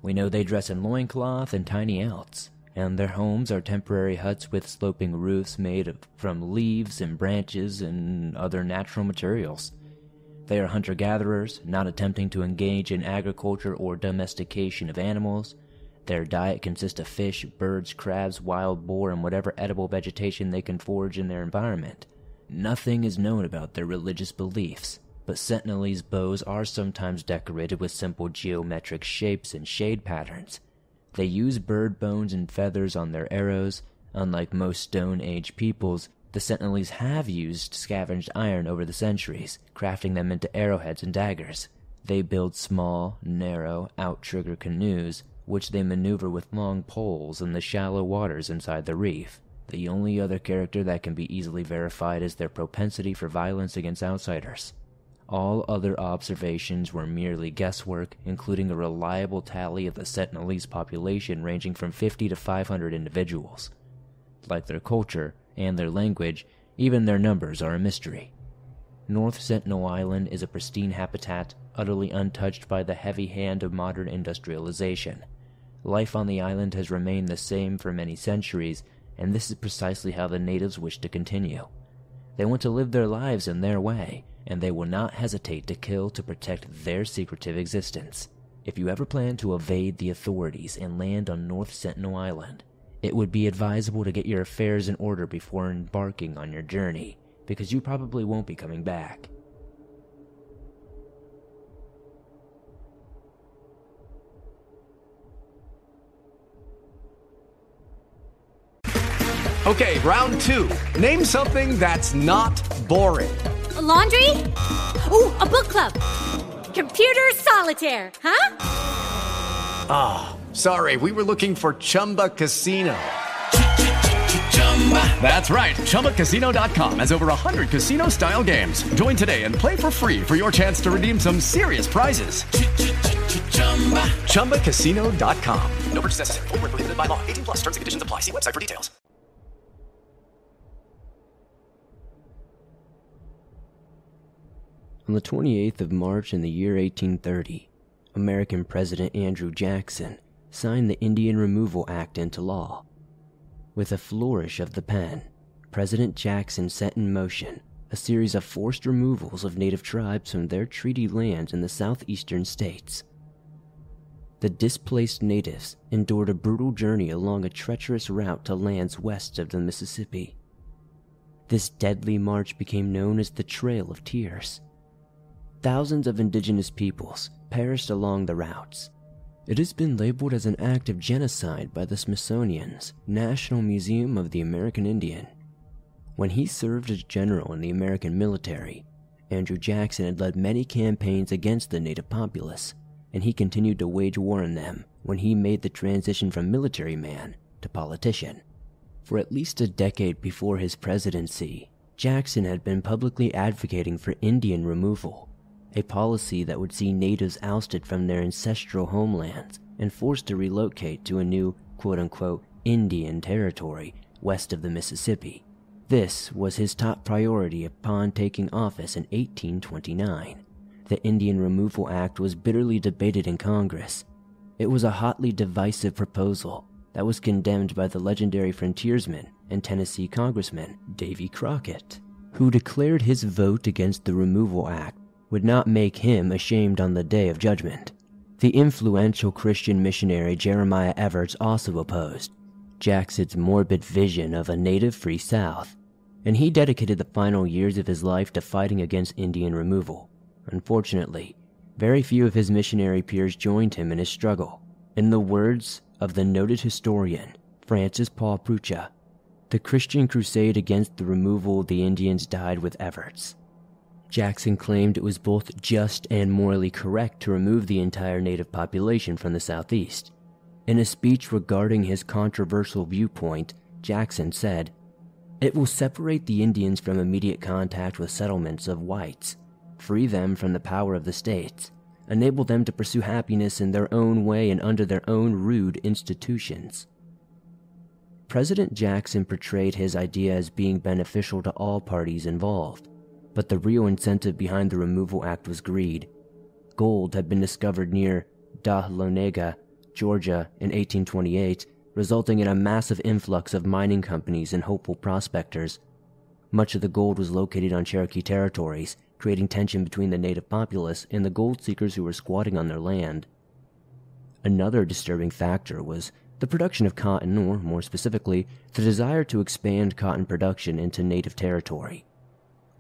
We know they dress in loincloth and tiny elts, and their homes are temporary huts with sloping roofs made from leaves and branches and other natural materials. They are hunter gatherers, not attempting to engage in agriculture or domestication of animals. Their diet consists of fish, birds, crabs, wild boar, and whatever edible vegetation they can forage in their environment. Nothing is known about their religious beliefs, but Sentinelese bows are sometimes decorated with simple geometric shapes and shade patterns. They use bird bones and feathers on their arrows. Unlike most Stone Age peoples, the Sentinelese have used scavenged iron over the centuries, crafting them into arrowheads and daggers. They build small, narrow, outrigger canoes, which they maneuver with long poles in the shallow waters inside the reef. The only other character that can be easily verified is their propensity for violence against outsiders. All other observations were merely guesswork, including a reliable tally of the Sentinelese population ranging from 50 to 500 individuals. Like their culture, and their language, even their numbers are a mystery. North Sentinel Island is a pristine habitat, utterly untouched by the heavy hand of modern industrialization. Life on the island has remained the same for many centuries, and this is precisely how the natives wish to continue. They want to live their lives in their way, and they will not hesitate to kill to protect their secretive existence. If you ever plan to evade the authorities and land on North Sentinel Island, it would be advisable to get your affairs in order before embarking on your journey, because you probably won't be coming back. Okay, round two. Name something that's not boring. A laundry? Ooh, a book club. Computer solitaire, huh? Ah, oh, sorry, we were looking for Chumba Casino. That's right. ChumbaCasino.com has over 100 casino style games. Join today and play for free for your chance to redeem some serious prizes. ChumbaCasino.com. No purchase necessary. Full prohibited by law. 18 plus terms and conditions apply. See website for details. On the 28th of March in the year 1830, American President Andrew Jackson signed the Indian Removal Act into law. With a flourish of the pen, President Jackson set in motion a series of forced removals of native tribes from their treaty lands in the southeastern states. The displaced natives endured a brutal journey along a treacherous route to lands west of the Mississippi. This deadly march became known as the Trail of Tears. Thousands of indigenous peoples perished along the routes, it has been labeled as an act of genocide by the Smithsonian's National Museum of the American Indian. When he served as general in the American military, Andrew Jackson had led many campaigns against the native populace, and he continued to wage war on them when he made the transition from military man to politician. For at least a decade before his presidency, Jackson had been publicly advocating for Indian removal, a policy that would see natives ousted from their ancestral homelands and forced to relocate to a new quote unquote Indian territory west of the Mississippi. This was his top priority upon taking office in 1829. The Indian Removal Act was bitterly debated in Congress. It was a hotly divisive proposal that was condemned by the legendary frontiersman and Tennessee Congressman Davy Crockett, who declared his vote against the Removal Act would not make him ashamed on the day of judgment. The influential Christian missionary Jeremiah Evarts also opposed Jackson's morbid vision of a native free South, and he dedicated the final years of his life to fighting against Indian removal. Unfortunately, very few of his missionary peers joined him in his struggle. In the words of the noted historian Francis Paul Prucha, the Christian crusade against the removal of the Indians died with Evarts. Jackson claimed it was both just and morally correct to remove the entire native population from the southeast. In a speech regarding his controversial viewpoint, Jackson said, It will separate the Indians from immediate contact with settlements of whites, free them from the power of the states, enable them to pursue happiness in their own way and under their own rude institutions. President Jackson portrayed his idea as being beneficial to all parties involved. But the real incentive behind the Removal Act was greed. Gold had been discovered near Dahlonega, Georgia in 1828, resulting in a massive influx of mining companies and hopeful prospectors. Much of the gold was located on Cherokee territories, creating tension between the native populace and the gold seekers who were squatting on their land. Another disturbing factor was the production of cotton, or more specifically, the desire to expand cotton production into native territory.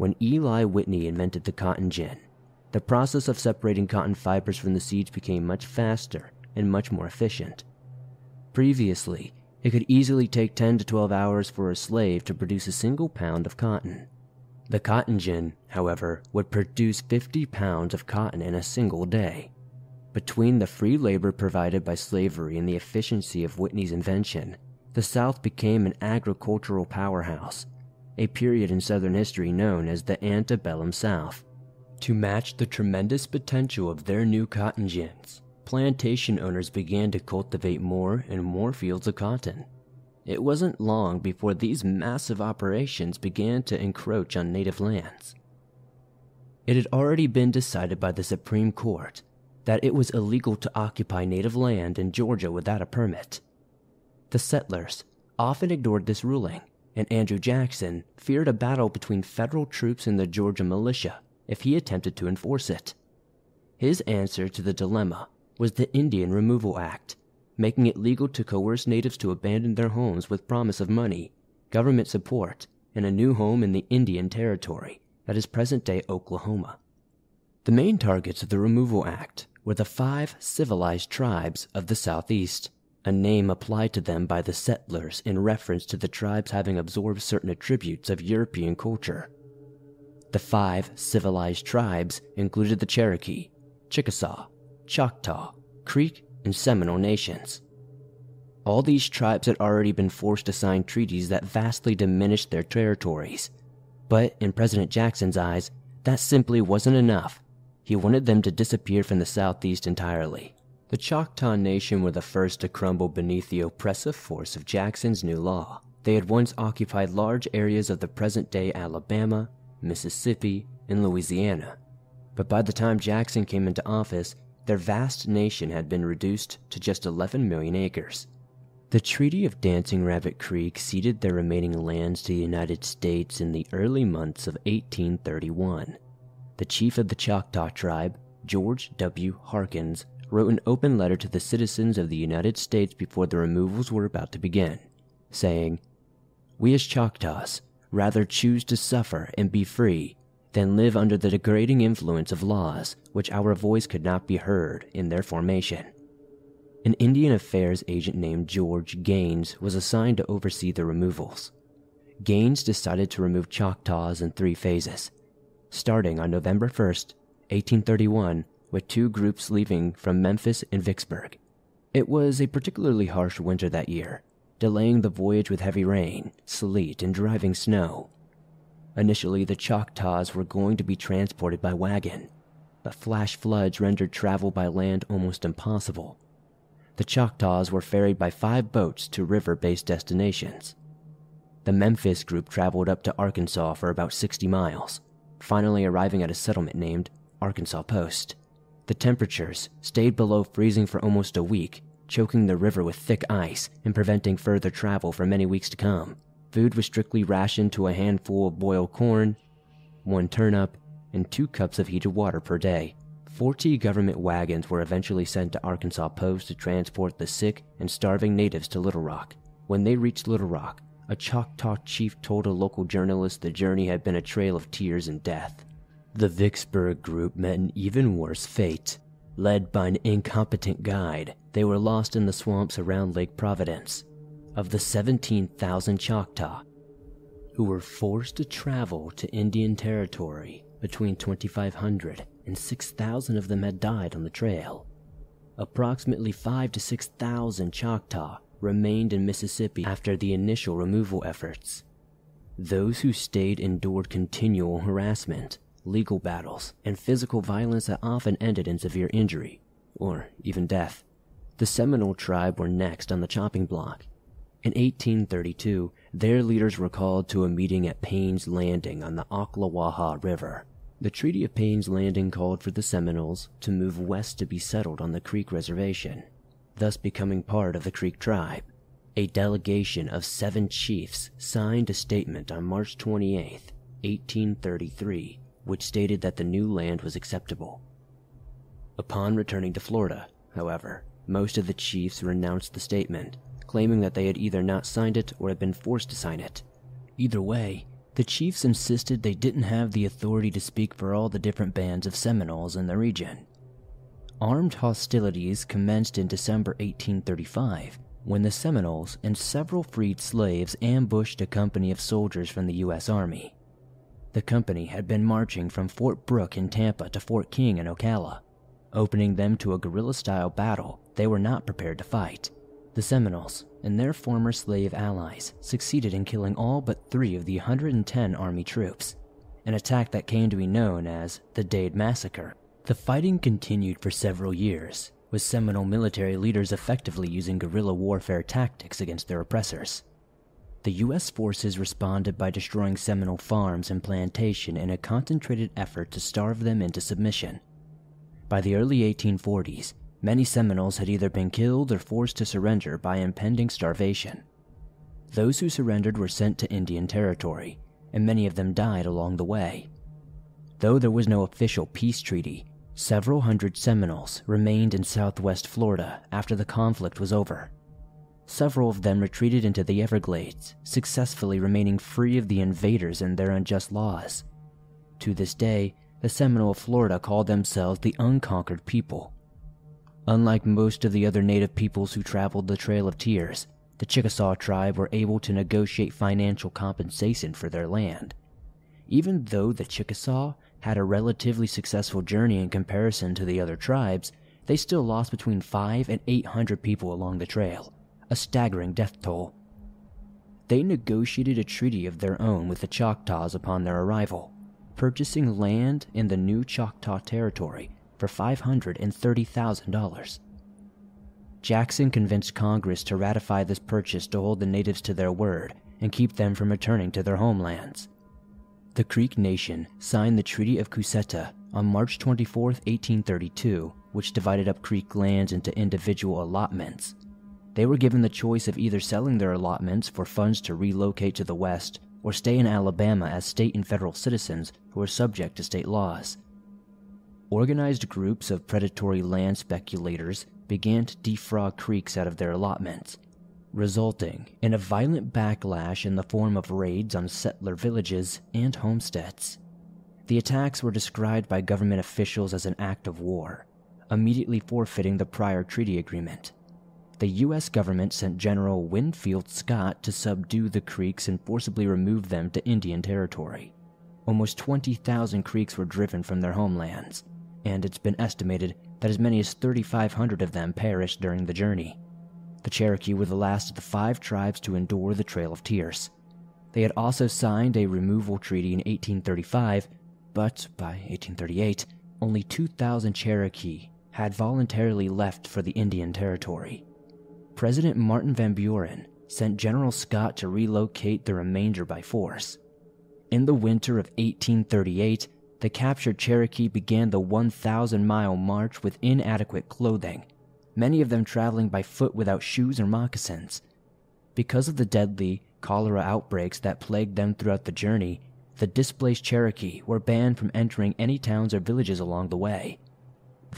When Eli Whitney invented the cotton gin, the process of separating cotton fibers from the seeds became much faster and much more efficient. Previously, it could easily take 10 to 12 hours for a slave to produce a single pound of cotton. The cotton gin, however, would produce 50 pounds of cotton in a single day. Between the free labor provided by slavery and the efficiency of Whitney's invention, the South became an agricultural powerhouse a period in Southern history known as the Antebellum South. To match the tremendous potential of their new cotton gins, plantation owners began to cultivate more and more fields of cotton. It wasn't long before these massive operations began to encroach on native lands. It had already been decided by the Supreme Court that it was illegal to occupy native land in Georgia without a permit. The settlers often ignored this ruling and Andrew Jackson feared a battle between federal troops and the Georgia militia if he attempted to enforce it. His answer to the dilemma was the Indian Removal Act, making it legal to coerce natives to abandon their homes with promise of money, government support, and a new home in the Indian Territory, that is present day Oklahoma. The main targets of the Removal Act were the five civilized tribes of the Southeast a name applied to them by the settlers in reference to the tribes having absorbed certain attributes of European culture. The five civilized tribes included the Cherokee, Chickasaw, Choctaw, Creek, and Seminole nations. All these tribes had already been forced to sign treaties that vastly diminished their territories. But in President Jackson's eyes, that simply wasn't enough. He wanted them to disappear from the Southeast entirely. The Choctaw Nation were the first to crumble beneath the oppressive force of Jackson's new law. They had once occupied large areas of the present day Alabama, Mississippi, and Louisiana. But by the time Jackson came into office, their vast nation had been reduced to just 11 million acres. The Treaty of Dancing Rabbit Creek ceded their remaining lands to the United States in the early months of 1831. The chief of the Choctaw tribe, George W. Harkins, wrote an open letter to the citizens of the United States before the removals were about to begin, saying, We as Choctaws rather choose to suffer and be free than live under the degrading influence of laws which our voice could not be heard in their formation. An Indian Affairs agent named George Gaines was assigned to oversee the removals. Gaines decided to remove Choctaws in three phases. starting on November 1st, 1831, with two groups leaving from Memphis and Vicksburg. It was a particularly harsh winter that year, delaying the voyage with heavy rain, sleet, and driving snow. Initially, the Choctaws were going to be transported by wagon, but flash floods rendered travel by land almost impossible. The Choctaws were ferried by five boats to river based destinations. The Memphis group traveled up to Arkansas for about 60 miles, finally arriving at a settlement named Arkansas Post. The temperatures stayed below freezing for almost a week, choking the river with thick ice and preventing further travel for many weeks to come. Food was strictly rationed to a handful of boiled corn, one turnip, and two cups of heated water per day. Forty government wagons were eventually sent to Arkansas Post to transport the sick and starving natives to Little Rock. When they reached Little Rock, a Choctaw chief told a local journalist the journey had been a trail of tears and death. The Vicksburg group met an even worse fate. Led by an incompetent guide, they were lost in the swamps around Lake Providence. Of the 17,000 Choctaw who were forced to travel to Indian Territory, between 2,500 and 6,000 of them had died on the trail. Approximately 5 to 6,000 Choctaw remained in Mississippi after the initial removal efforts. Those who stayed endured continual harassment, legal battles, and physical violence that often ended in severe injury, or even death. The Seminole tribe were next on the chopping block. In 1832, their leaders were called to a meeting at Payne's Landing on the Ocklawaha River. The Treaty of Payne's Landing called for the Seminoles to move west to be settled on the Creek Reservation, thus becoming part of the Creek tribe. A delegation of seven chiefs signed a statement on March 28, 1833, which stated that the new land was acceptable. Upon returning to Florida, however, most of the chiefs renounced the statement, claiming that they had either not signed it or had been forced to sign it. Either way, the chiefs insisted they didn't have the authority to speak for all the different bands of Seminoles in the region. Armed hostilities commenced in December 1835 when the Seminoles and several freed slaves ambushed a company of soldiers from the U.S. Army. The company had been marching from Fort Brooke in Tampa to Fort King in Ocala, opening them to a guerrilla style battle they were not prepared to fight. The Seminoles and their former slave allies succeeded in killing all but three of the 110 Army troops, an attack that came to be known as the Dade Massacre. The fighting continued for several years, with Seminole military leaders effectively using guerrilla warfare tactics against their oppressors. The U.S. forces responded by destroying Seminole farms and plantation in a concentrated effort to starve them into submission. By the early 1840s, many Seminoles had either been killed or forced to surrender by impending starvation. Those who surrendered were sent to Indian Territory, and many of them died along the way. Though there was no official peace treaty, several hundred Seminoles remained in southwest Florida after the conflict was over. Several of them retreated into the Everglades, successfully remaining free of the invaders and their unjust laws. To this day, the Seminole of Florida call themselves the Unconquered People. Unlike most of the other native peoples who traveled the Trail of Tears, the Chickasaw tribe were able to negotiate financial compensation for their land. Even though the Chickasaw had a relatively successful journey in comparison to the other tribes, they still lost between 5 and 800 people along the trail, a staggering death toll. They negotiated a treaty of their own with the Choctaws upon their arrival, purchasing land in the new Choctaw Territory for $530,000. Jackson convinced Congress to ratify this purchase to hold the natives to their word and keep them from returning to their homelands. The Creek Nation signed the Treaty of Cusseta on March 24, 1832, which divided up Creek lands into individual allotments they were given the choice of either selling their allotments for funds to relocate to the West or stay in Alabama as state and federal citizens who were subject to state laws. Organized groups of predatory land speculators began to defraud creeks out of their allotments, resulting in a violent backlash in the form of raids on settler villages and homesteads. The attacks were described by government officials as an act of war, immediately forfeiting the prior treaty agreement the U.S. government sent General Winfield Scott to subdue the Creeks and forcibly remove them to Indian Territory. almost 20,000 Creeks were driven from their homelands, and it's been estimated that as many as 3,500 of them perished during the journey. The Cherokee were the last of the five tribes to endure the Trail of Tears. They had also signed a removal treaty in 1835, but by 1838, only 2,000 Cherokee had voluntarily left for the Indian Territory. President Martin Van Buren sent General Scott to relocate the remainder by force. In the winter of 1838, the captured Cherokee began the 1,000 mile march with inadequate clothing, many of them traveling by foot without shoes or moccasins. Because of the deadly cholera outbreaks that plagued them throughout the journey, the displaced Cherokee were banned from entering any towns or villages along the way.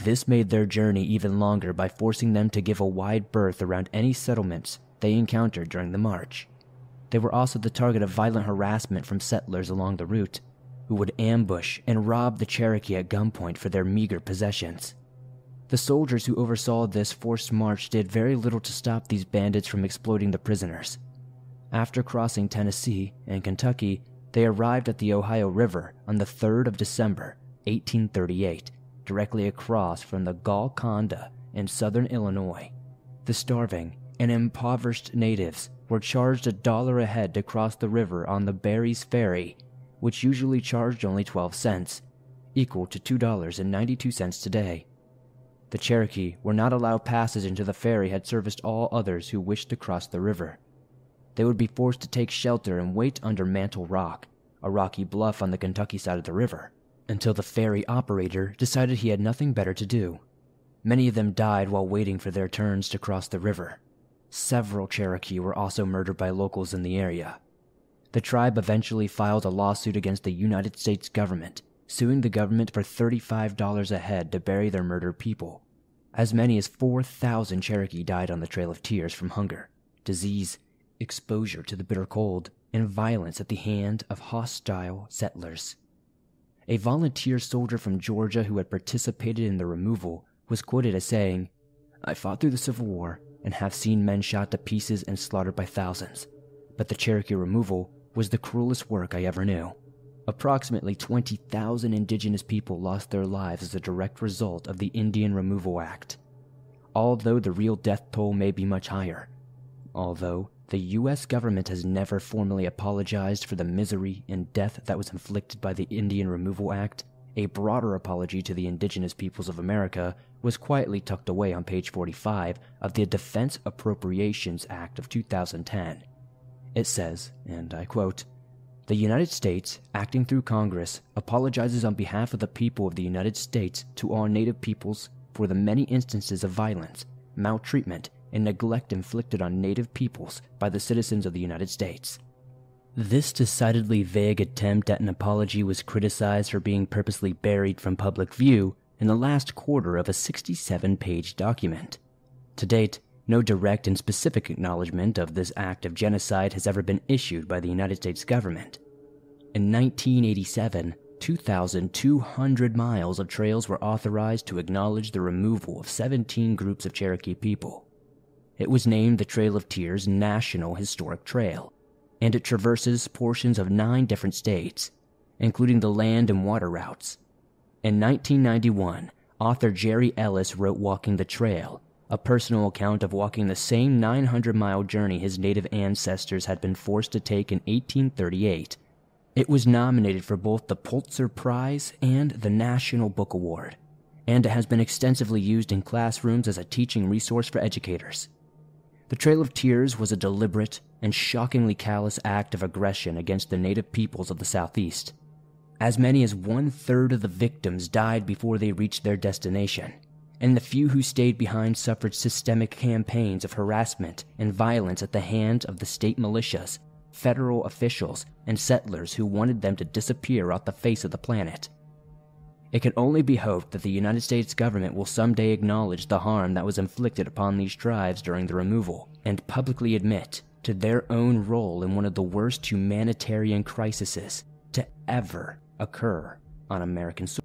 This made their journey even longer by forcing them to give a wide berth around any settlements they encountered during the march. They were also the target of violent harassment from settlers along the route, who would ambush and rob the Cherokee at gunpoint for their meager possessions. The soldiers who oversaw this forced march did very little to stop these bandits from exploiting the prisoners. After crossing Tennessee and Kentucky, they arrived at the Ohio River on the 3rd of December, 1838, directly across from the Golconda in southern Illinois. The starving and impoverished natives were charged a dollar a head to cross the river on the Berry's Ferry, which usually charged only 12 cents, equal to $2.92 today. The Cherokee were not allowed passage until the ferry had serviced all others who wished to cross the river. They would be forced to take shelter and wait under Mantle Rock, a rocky bluff on the Kentucky side of the river, until the ferry operator decided he had nothing better to do. Many of them died while waiting for their turns to cross the river. Several Cherokee were also murdered by locals in the area. The tribe eventually filed a lawsuit against the United States government, suing the government for $35 a head to bury their murdered people. As many as 4,000 Cherokee died on the Trail of Tears from hunger, disease, exposure to the bitter cold, and violence at the hand of hostile settlers. A volunteer soldier from Georgia who had participated in the removal was quoted as saying, I fought through the Civil War and have seen men shot to pieces and slaughtered by thousands, but the Cherokee removal was the cruelest work I ever knew. Approximately 20,000 indigenous people lost their lives as a direct result of the Indian Removal Act. Although the real death toll may be much higher, although the US government has never formally apologized for the misery and death that was inflicted by the Indian Removal Act, a broader apology to the indigenous peoples of America was quietly tucked away on page 45 of the Defense Appropriations Act of 2010. It says, and I quote, The United States, acting through Congress, apologizes on behalf of the people of the United States to all native peoples for the many instances of violence, maltreatment, and neglect inflicted on native peoples by the citizens of the United States. This decidedly vague attempt at an apology was criticized for being purposely buried from public view in the last quarter of a 67 page document. To date, no direct and specific acknowledgement of this act of genocide has ever been issued by the United States government. In 1987, 2,200 miles of trails were authorized to acknowledge the removal of 17 groups of Cherokee people. It was named the Trail of Tears National Historic Trail and it traverses portions of nine different states, including the land and water routes. In 1991, author Jerry Ellis wrote Walking the Trail, a personal account of walking the same 900 mile journey his native ancestors had been forced to take in 1838. It was nominated for both the Pulitzer Prize and the National Book Award, and it has been extensively used in classrooms as a teaching resource for educators. The Trail of Tears was a deliberate and shockingly callous act of aggression against the native peoples of the Southeast. As many as one third of the victims died before they reached their destination, and the few who stayed behind suffered systemic campaigns of harassment and violence at the hands of the state militias, federal officials, and settlers who wanted them to disappear off the face of the planet. It can only be hoped that the United States government will someday acknowledge the harm that was inflicted upon these tribes during the removal and publicly admit to their own role in one of the worst humanitarian crises to ever occur on American soil.